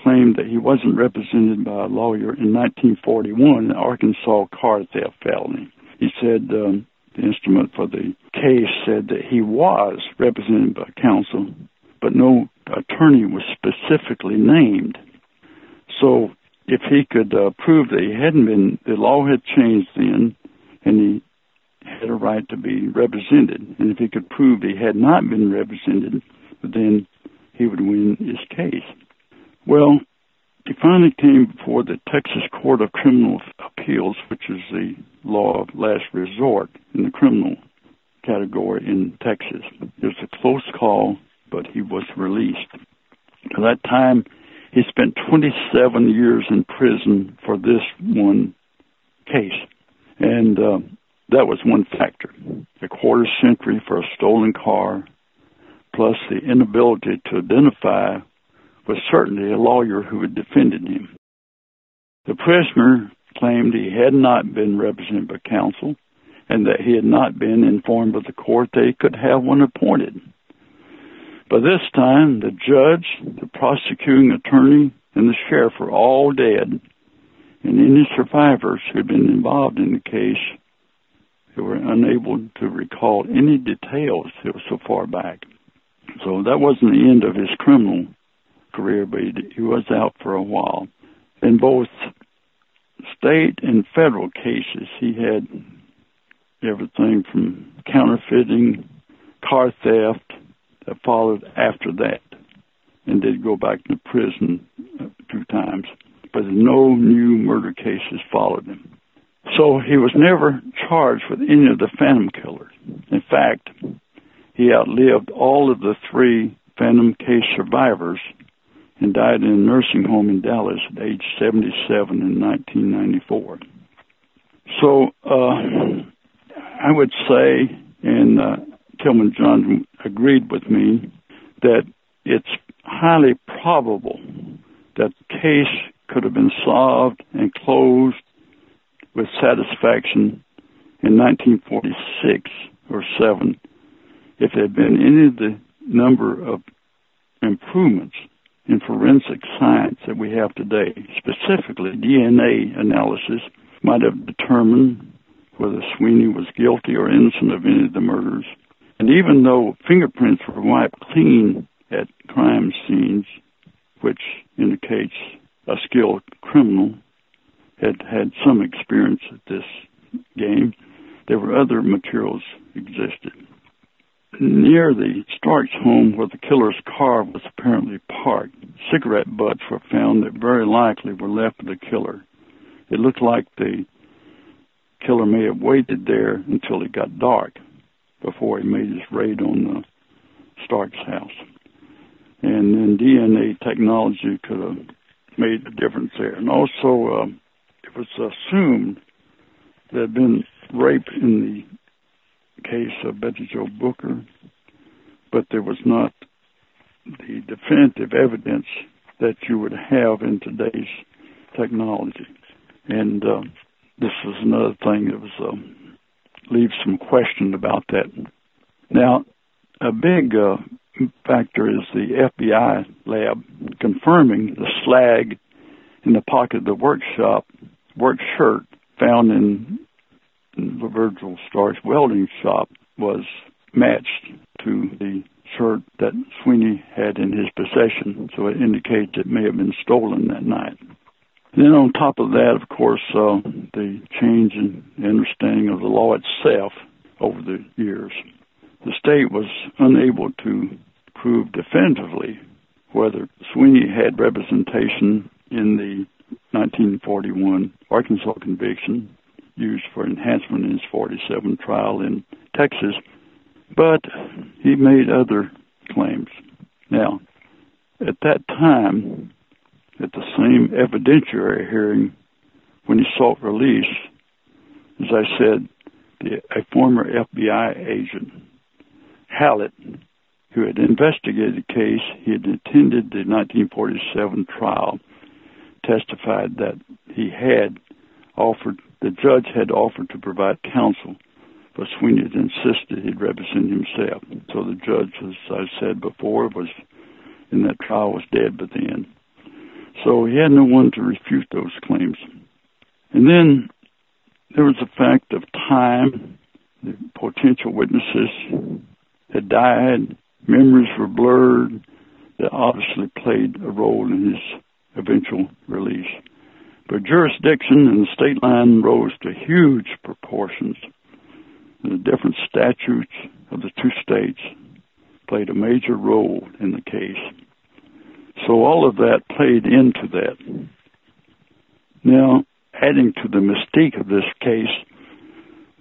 Speaker 2: claimed that he wasn't represented by a lawyer in 1941, an Arkansas car theft felony. He said um, the instrument for the case said that he was represented by counsel, but no attorney was specifically named. So if he could uh, prove that he hadn't been, the law had changed then, and he had a right to be represented. And if he could prove he had not been represented, then he would win his case. Well, he finally came before the Texas Court of Criminal Appeals, which is the law of last resort in the criminal category in Texas. It was a close call, but he was released. At that time, he spent 27 years in prison for this one case. And uh, that was one factor. A quarter century for a stolen car, plus the inability to identify with certainly a lawyer who had defended him. The prisoner claimed he had not been represented by counsel and that he had not been informed of the court that he could have one appointed. By this time, the judge, the prosecuting attorney, and the sheriff were all dead, and any survivors who had been involved in the case they were unable to recall any details were so far back. So that wasn't the end of his criminal career, but he, he was out for a while. In both state and federal cases, he had everything from counterfeiting, car theft that followed after that, and did go back to prison two times. But no new murder cases followed him. So he was never charged with any of the Phantom killers. In fact, he outlived all of the three Phantom case survivors and died in a nursing home in Dallas at age 77 in 1994. So uh, I would say, and uh, Tillman John agreed with me, that it's highly probable that the case could have been solved and closed with satisfaction in 1946 or 7 if there had been any of the number of improvements in forensic science that we have today, specifically DNA analysis, might have determined whether Swinney was guilty or innocent of any of the murders. And even though fingerprints were wiped clean at crime scenes, which indicates a skilled criminal had had some experience at this game, there were other materials existed near the Starks home where the killer's car was apparently parked, cigarette butts were found that very likely were left for the killer. It looked like the killer may have waited there until it got dark before he made his raid on the Starks house. And then DNA technology could have made a difference there. And also, uh, it was assumed there had been rape in the case of Betty Jo Booker, but there was not the definitive evidence that you would have in today's technology. And uh, this is another thing that was uh, leaves some question about that Now, a big uh, factor is the FBI lab confirming the slag in the pocket of the workshop work shirt found in, in Virgil Stark's welding shop was matched to the shirt that Swinney had in his possession, so it indicates it may have been stolen that night. Then on top of that, of course, uh, the change in understanding of the law itself over the years. The state was unable to prove definitively whether Swinney had representation in the 1941 Arkansas conviction used for enhancement in his 47 trial in Texas, but he made other claims. Now, at that time, at the same evidentiary hearing when he sought release, as I said, the, a former FBI agent, Hallett, who had investigated the case, he had attended the 1947 trial, testified that he had offered, the judge had offered to provide counsel, but Swinney had insisted he'd represent himself. So the judge, as I said before, was in that trial was dead by then. So he had no one to refute those claims. And then there was the fact of time. The potential witnesses had died. Memories were blurred. That obviously played a role in his eventual release. But jurisdiction and the state line rose to huge proportions. The different statutes of the two states played a major role in the case. So all of that played into that. Now, adding to the mystique of this case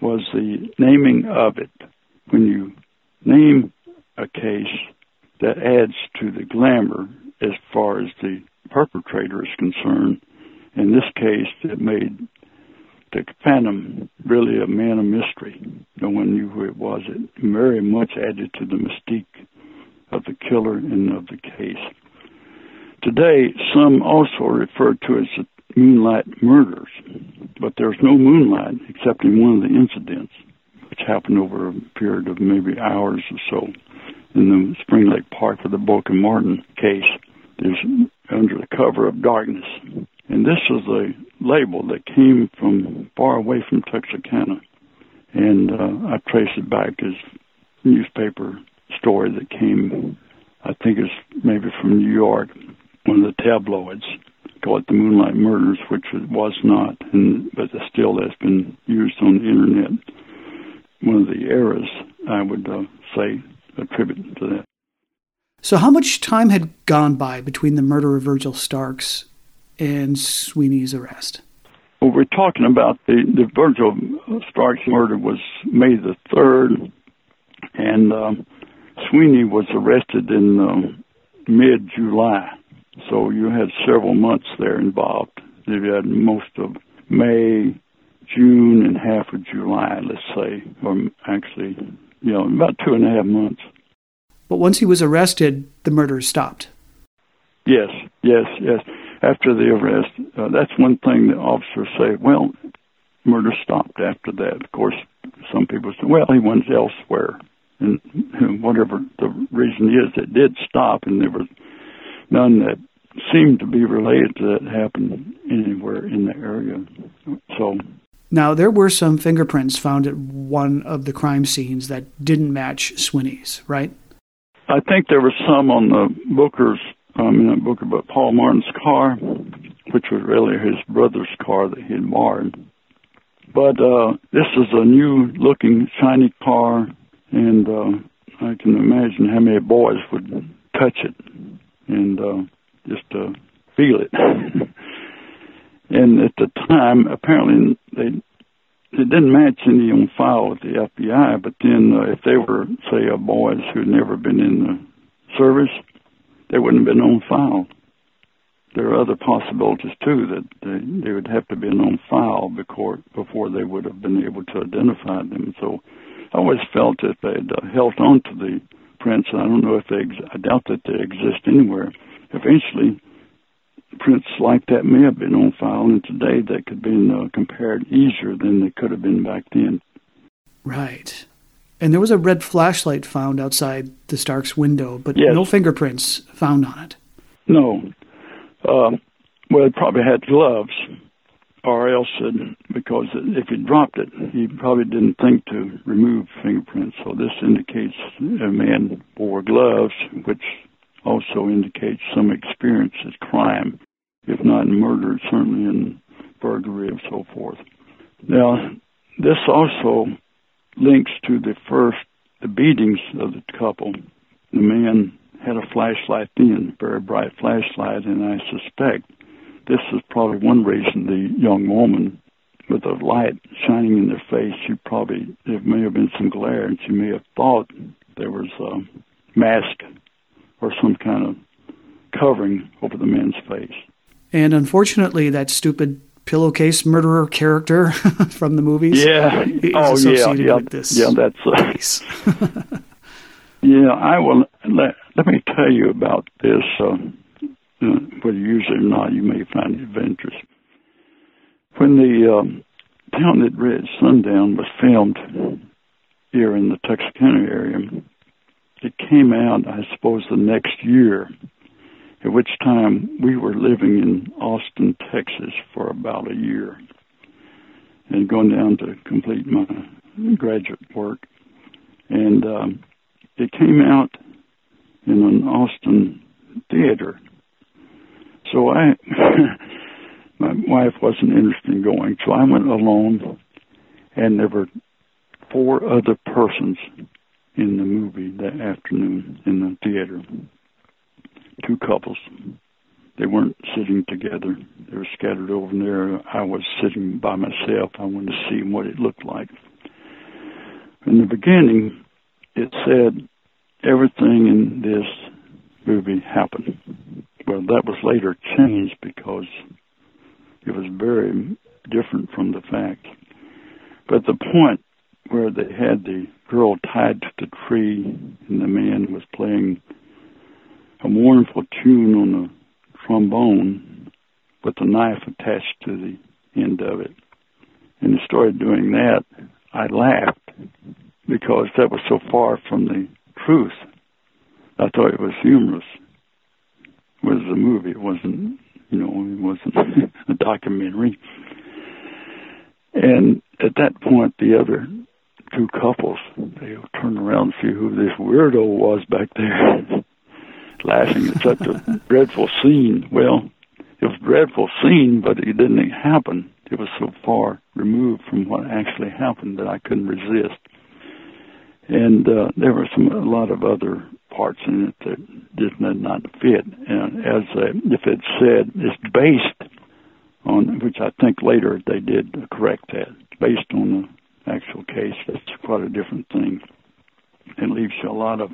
Speaker 2: was the naming of it. When you name a case, that adds to the glamour as far as the perpetrator is concerned. In this case, it made the Phantom really a man of mystery. No one knew who it was. It very much added to the mystique of the killer and of the case. Today, some also refer to it as the moonlight murders, but there's no moonlight except in one of the incidents, which happened over a period of maybe hours or so in the Spring Lake Park for the Booker Martin case. There's under the cover of darkness. And this was a label that came from far away from Texarkana. And uh, I traced it back as newspaper story that came, I think it's maybe from New York, one of the tabloids called the Moonlight Murders, which it was not, and but still has been used on the internet. One of the errors I would uh, say attribute to that.
Speaker 1: So, how much time had gone by between the murder of Virgil Starks and Swinney's arrest?
Speaker 2: Well, we're talking about the, the Virgil Starks murder was May the 3rd, and um, Swinney was arrested in um, mid July. So you had several months there involved. You had most of May, June, and half of July, let's say, or actually, you know, about two and a half months.
Speaker 1: But once he was arrested, the murder stopped.
Speaker 2: Yes, yes, yes. After the arrest, uh, that's one thing the officers say. Well, murder stopped after that. Of course, some people say, well, he went elsewhere, and whatever the reason is, it did stop, and there was none that seemed to be related to that happened anywhere in the area. So
Speaker 1: now there were some fingerprints found at one of the crime scenes that didn't match Swinney's, right?
Speaker 2: I think there was some on the Booker's, um, not Booker, but Paul Martin's car, which was really his brother's car that he borrowed. But uh, this is a new-looking, shiny car, and uh, I can imagine how many boys would touch it. And uh, just to feel it. and at the time, apparently they it didn't match any on file with the FBI. But then, uh, if they were, say, uh, boys who'd never been in the service, they wouldn't have been on file. There are other possibilities too that they, they would have to be on file before before they would have been able to identify them. So, I always felt that they'd uh, held on to the prints. I don't know if they. Ex- I doubt that they exist anywhere eventually prints like that may have been on file, and today they could be uh, compared easier than they could have been back then.
Speaker 1: Right. And there was a red flashlight found outside the Starks' window, but
Speaker 2: Yes.
Speaker 1: no fingerprints found on it.
Speaker 2: No. Uh, well, it probably had gloves, or else it, because if he dropped it, he probably didn't think to remove fingerprints. So this indicates a man wore gloves, which also indicates some experience at crime, if not in murder, certainly in burglary and so forth. Now, this also links to the first the beatings of the couple. The man had a flashlight then, very bright flashlight, and I suspect this is probably one reason the young woman with the light shining in their face, she probably there may have been some glare, and she may have thought there was a mask or some kind of covering over the man's face.
Speaker 1: And unfortunately, that stupid pillowcase murderer character from the movies
Speaker 2: Yeah. oh, yeah. Yeah. Yeah. That's. Uh. Yeah, I will. Let, let me tell you about this. Uh, uh, whether you use it or not, you may find it of interest. When the um, Town That Red Sundown was filmed here in the Texarkana area, it came out, I suppose, the next year, at which time we were living in Austin, Texas for about a year and going down to complete my graduate work. And um, it came out in an Austin theater. So I, my wife wasn't interested in going, so I went alone, and there were four other persons in the movie that afternoon in the theater. Two couples. They weren't sitting together. They were scattered over there. I was sitting by myself. I wanted to see what it looked like. In the beginning, it said everything in this movie happened. Well, that was later changed because it was very different from the fact. But the point where they had the girl tied to the tree and the man was playing a mournful tune on the trombone with a knife attached to the end of it. And he started doing that. I laughed because that was so far from the truth. I thought it was humorous. It was a movie. It wasn't, you know, it wasn't a documentary. And at that point, the other two couples, they turned around to see who this weirdo was back there, laughing at such a dreadful scene. Well, it was a dreadful scene, but it didn't happen. It was so far removed from what actually happened that I couldn't resist. And uh, there were some a lot of other parts in it that just did not fit. And as uh, if it said, it's based on, which I think later they did correct that, based on the actual case. That's quite a different thing. It leaves you a lot of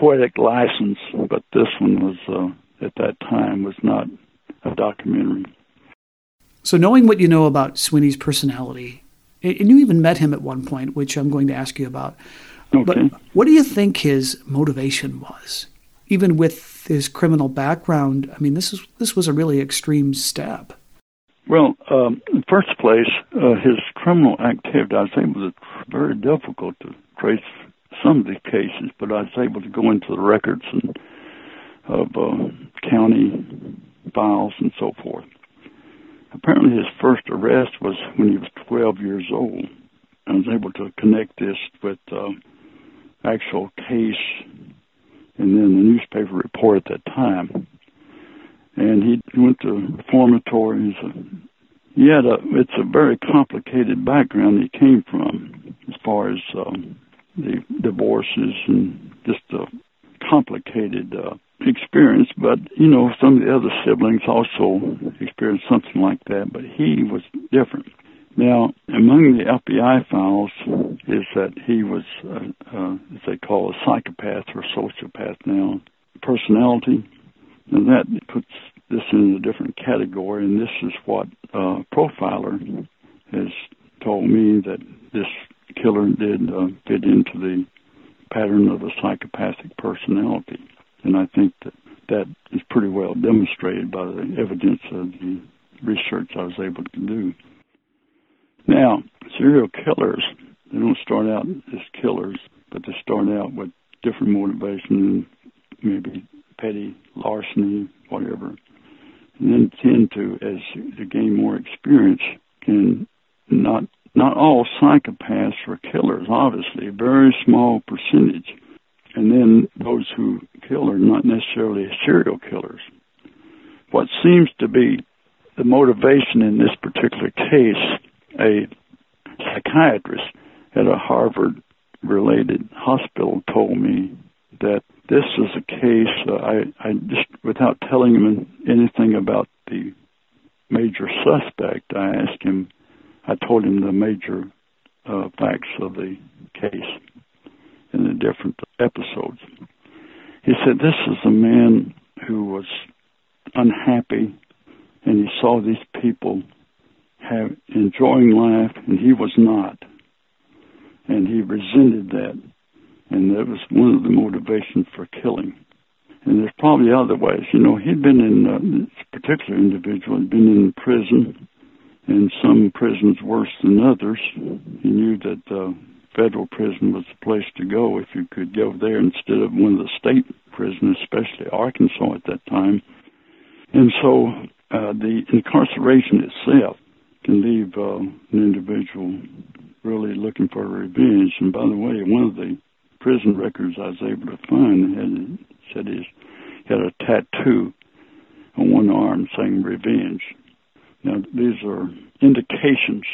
Speaker 2: poetic license, but this one was uh, at that time was not a documentary.
Speaker 1: So, knowing what you know about Swinney's personality, and you even met him at one point, which I'm going to ask you about.
Speaker 2: Okay.
Speaker 1: But what do you think his motivation was? Even with his criminal background, I mean, this is this was a really extreme step.
Speaker 2: Well, um, in first place, uh, his criminal activity, I think was very difficult to trace some of the cases, but I was able to go into the records and, of uh, county files and so forth. Apparently, his first arrest was when he was 12 years old. I was able to connect this with uh, actual case and then the newspaper report at that time. And he went to a, he had a, it's a very complicated background he came from as far as um, the divorces and just a complicated uh, experience. But, you know, some of the other siblings also experienced something like that, but he was different. Now, among the FBI files is that he was, uh, uh, as they call a psychopath or sociopath now, personality, and that puts this in a different category. And this is what uh, profiler has told me that this killer did uh, fit into the pattern of a psychopathic personality. And I think that that is pretty well demonstrated by the evidence of the research I was able to do. Now, serial killers they don't start out as killers, but they start out with different motivation, maybe petty larceny, whatever, and then tend to, as they gain more experience, can not not all psychopaths are killers, obviously, a very small percentage. And then those who kill are not necessarily serial killers. What seems to be the motivation in this particular case, a psychiatrist at a Harvard related hospital told me that this is a case uh, I, I just without telling him anything about the major suspect I asked him I told him the major uh, facts of the case in the different episodes. He said, This is a man who was unhappy and he saw these people have enjoying life and he was not. And he resented that. And that was one of the motivations for killing. And there's probably other ways. You know, he'd been in, uh, this particular individual had been in prison in some prisons worse than others. He knew that uh, federal prison was the place to go if you could go there instead of one of the state prisons, especially Arkansas at that time. And so uh, the incarceration itself can leave uh, an individual really looking for revenge. And by the way, one of the prison records I was able to find had said he had a tattoo on one arm saying revenge. Now, these are indications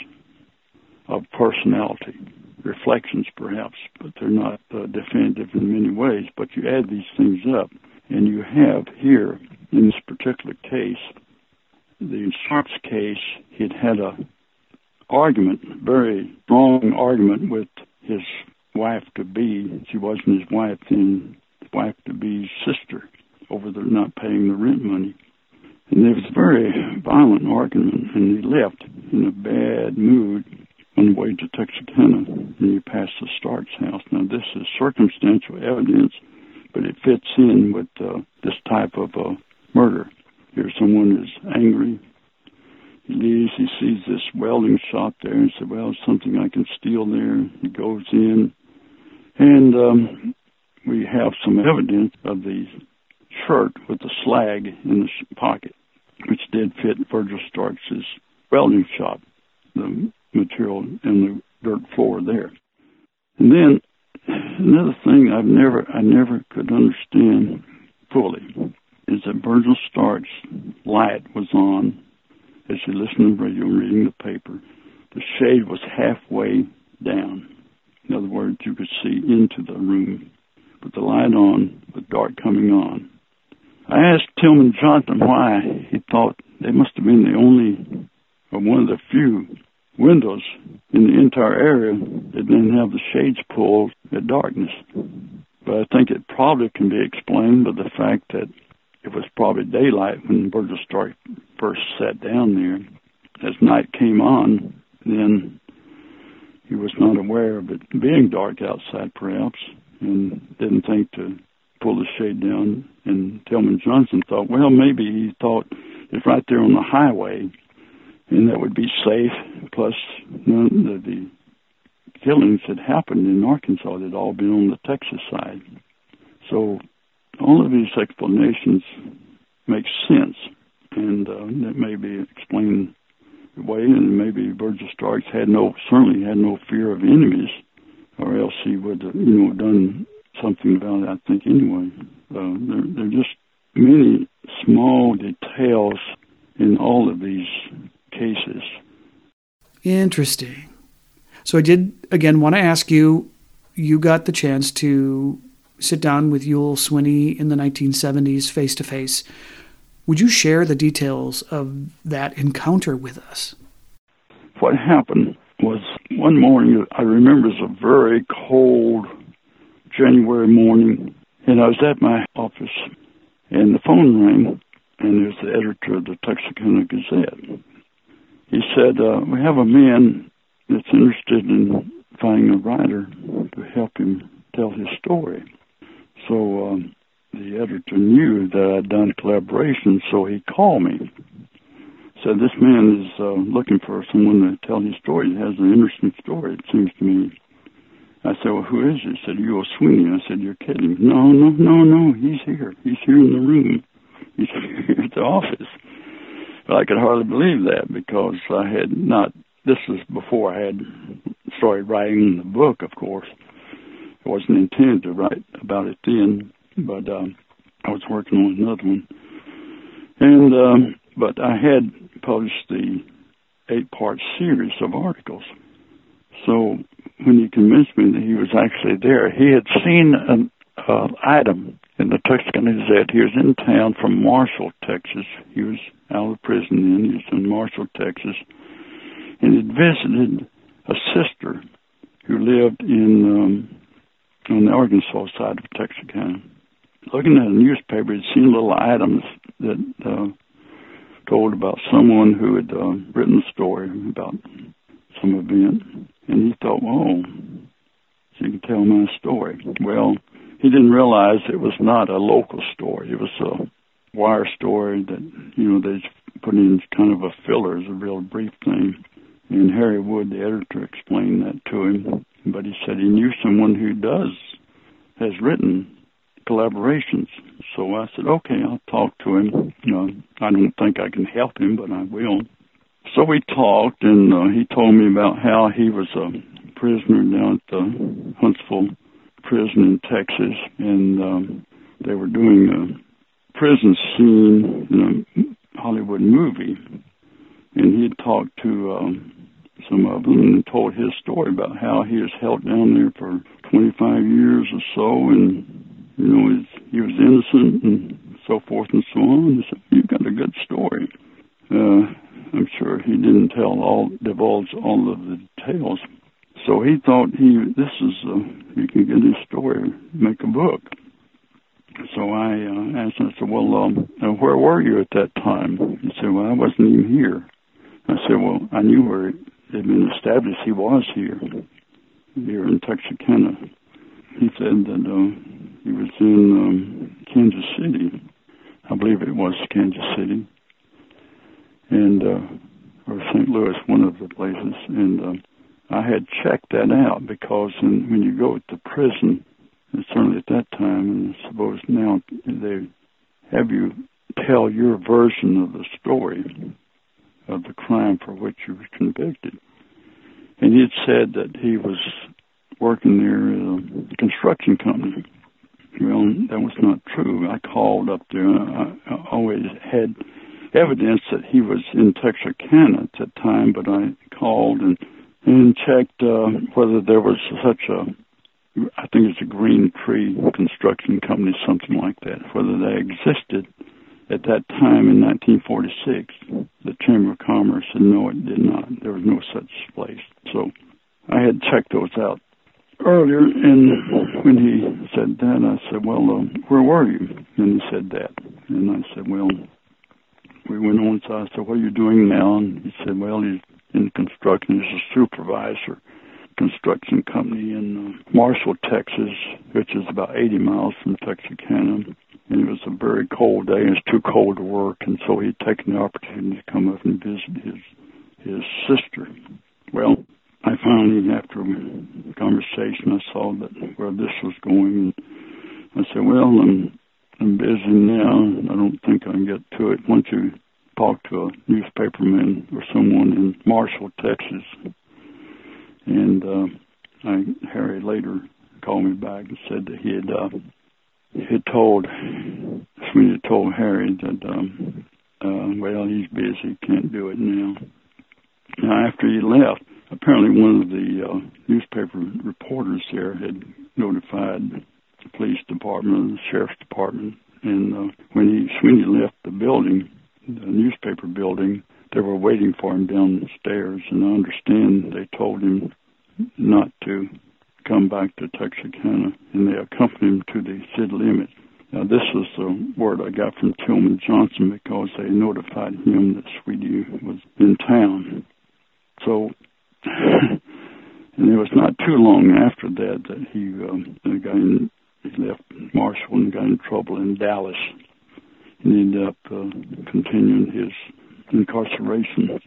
Speaker 2: of personality, reflections perhaps, but they're not uh, definitive in many ways. But you add these things up, and you have here, in this particular case, the Starks' case, he'd had a argument, very strong argument with his wife to be. She wasn't his wife then, wife to be's sister over the not paying the rent money. And there was a very violent argument, and he left in a bad mood on the way to Texarkana, and he passed the Starks house. Now, this is circumstantial evidence, but it fits in with uh, this type of uh, murder. Here, someone is angry. He leaves. He sees this welding shop there, and says, "Well, something I can steal there." He goes in, and um, we have some evidence of the shirt with the slag in the pocket, which did fit Virgil Starks' welding shop, the material in the dirt floor there. And then another thing I've never I never could understand fully is that Virgil Starks' light was on as he listened to radio and reading the paper. The shade was halfway down. In other words, you could see into the room with the light on, the dark coming on. I asked Tillman Johnson why he thought they must have been the only, or one of the few windows in the entire area that didn't have the shades pulled at darkness. But I think it probably can be explained by the fact that it was probably daylight when Virgil Stark first sat down there. As night came on, then he was not aware of it being dark outside, perhaps, and didn't think to pull the shade down. And Tillman Johnson thought, well, maybe he thought it's right there on the highway, and that would be safe. Plus, none of the killings that happened in Arkansas had all been on the Texas side. So all of these explanations make sense, and uh, that may be explained away, and maybe Virgil Starks had no, certainly had no fear of enemies, or else he would, you know, done something about it, I think, anyway. Uh, there, there are just many small details in all of these cases.
Speaker 1: Interesting. So I did, again, want to ask you you got the chance to sit down with Youell Swinney in the 1970s face to face. Would you share the details of that encounter with us?
Speaker 2: What happened was one morning, I remember it was a very cold January morning, and I was at my office, and the phone rang, and there's the editor of the Texarkana Gazette. He said, uh, We have a man that's interested in finding a writer to help him tell his story. So um, the editor knew that I'd done collaboration, so he called me. Said, This man is uh, looking for someone to tell his story. He has an interesting story, it seems to me. I said, well, who is it? He said, Youell Swinney. I said, you're kidding. No, no, no, no. He's here. He's here in the room. He's here at the office. But I could hardly believe that because I had not, this was before I had started writing the book, of course. I wasn't intended to write about it then, but um, I was working on another one. And, um, but I had published the eight part series of articles. So when he convinced me that he was actually there, he had seen an uh, item in the Texarkana Gazette. He was in town from Marshall, Texas. He was out of prison then. He was in Marshall, Texas, and had visited a sister who lived in um, on the Arkansas side of Texarkana. Looking at a newspaper, he'd seen little items that uh, told about someone who had uh, written a story about some event, and he thought, "Oh, she can tell my story." Well, he didn't realize it was not a local story. It was a wire story that you know they put in kind of a filler as a real brief thing. And Harry Wood, the editor, explained that to him. But he said he knew someone who does has written collaborations. So I said, okay, I'll talk to him. You know, I don't think I can help him, but I will. So we talked, and uh, he told me about how he was a prisoner down at the Huntsville prison in Texas, and um, they were doing a prison scene in a Hollywood movie, and he had talked to um, some of them and told his story about how he was held down there for 25 years or so, and you know he was innocent and so forth and so on. And said, "You got a good story." Uh, I'm sure he didn't tell all, divulge all of the details. So he thought he, this is, uh, you can get his story, make a book. So I uh, asked him, I said, well, um, where were you at that time? He said, well, I wasn't even here. I said, well, I knew where it had been established he was here, here in Texarkana. He said that uh, he was in um, Kansas City. I believe it was Kansas City and uh, or St. Louis, one of the places, and uh, I had checked that out because in, when you go to prison, and certainly at that time, and I suppose now they have you tell your version of the story of the crime for which you were convicted. And he had said that he was working near a construction company. Well, that was not true. I called up there. I, I always had evidence that he was in Texarkana at that time, but I called and and checked uh, whether there was such a I think it's a Green Tree Construction Company, something like that, whether they existed at that time in 1946. The Chamber of Commerce said no, it did not. There was no such place. So I had checked those out earlier, and when he said that, I said, "Well, uh, where were you?" And he said that, and I said, "Well, we went on. So I said, "What are you doing now?" And he said, "Well, he's in construction. He's a supervisor, construction company in uh, Marshall, Texas, which is about 80 miles from Texarkana." And it was a very cold day. It was too cold to work, and so he'd taken the opportunity to come up and visit his his sister. Well, I finally, after a conversation, I saw that where this was going, and I said, "Well, I'm I'm busy now. I don't think I can get to it. Once you talk to a newspaperman or someone in Marshall, Texas, and uh, I, Harry later called me back and said that he had uh, he had told Swinney had told Harry that um, uh, well he's busy, can't do it now. Now after he left, apparently one of the uh, newspaper reporters there had notified the police department, and the sheriff's department, and uh, when he Swinney left the building, the newspaper building, they were waiting for him downstairs, and I understand they told him not to come back to Texarkana, and they accompanied him to the city limit. Now, this was the word I got from Tillman Johnson because they notified him that Swinney was in town. So, and it was not too long after that that he um, got in he left Marshall and got in trouble in Dallas and ended up uh, continuing his incarceration.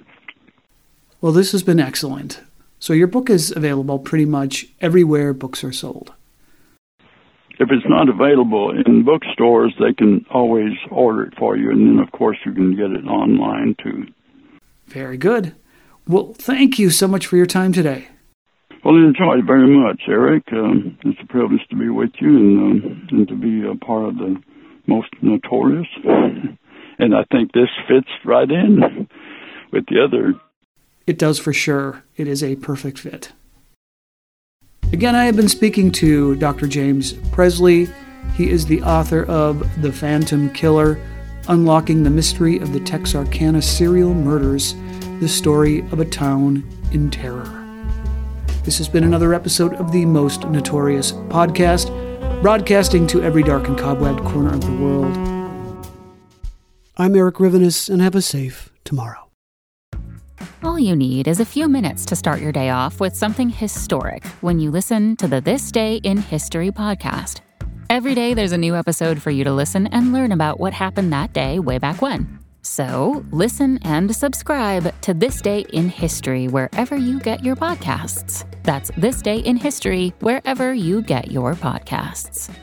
Speaker 1: Well, this has been excellent. So your book is available pretty much everywhere books are sold.
Speaker 2: If it's not available in bookstores, they can always order it for you, and then of course you can get it online too.
Speaker 1: Very good. Well, thank you so much for your time today.
Speaker 2: Well, I enjoyed very much, Erik. Um, it's a privilege to be with you and, um, and to be a part of the most notorious. And I think this fits right in with the other.
Speaker 1: It does for sure. It is a perfect fit. Again, I have been speaking to Dr. James Presley. He is the author of The Phantom Killer Unlocking the Mystery of the Texarkana Serial Murders, the story of a town in terror. This has been another episode of the Most Notorious podcast, broadcasting to every dark and cobwebbed corner of the world. I'm Erik Rivenes, and have a safe tomorrow.
Speaker 11: All you need is a few minutes to start your day off with something historic when you listen to the This Day in History podcast. Every day, there's a new episode for you to listen and learn about what happened that day way back when. So, listen and subscribe to This Day in History wherever you get your podcasts. That's This Day in History wherever you get your podcasts.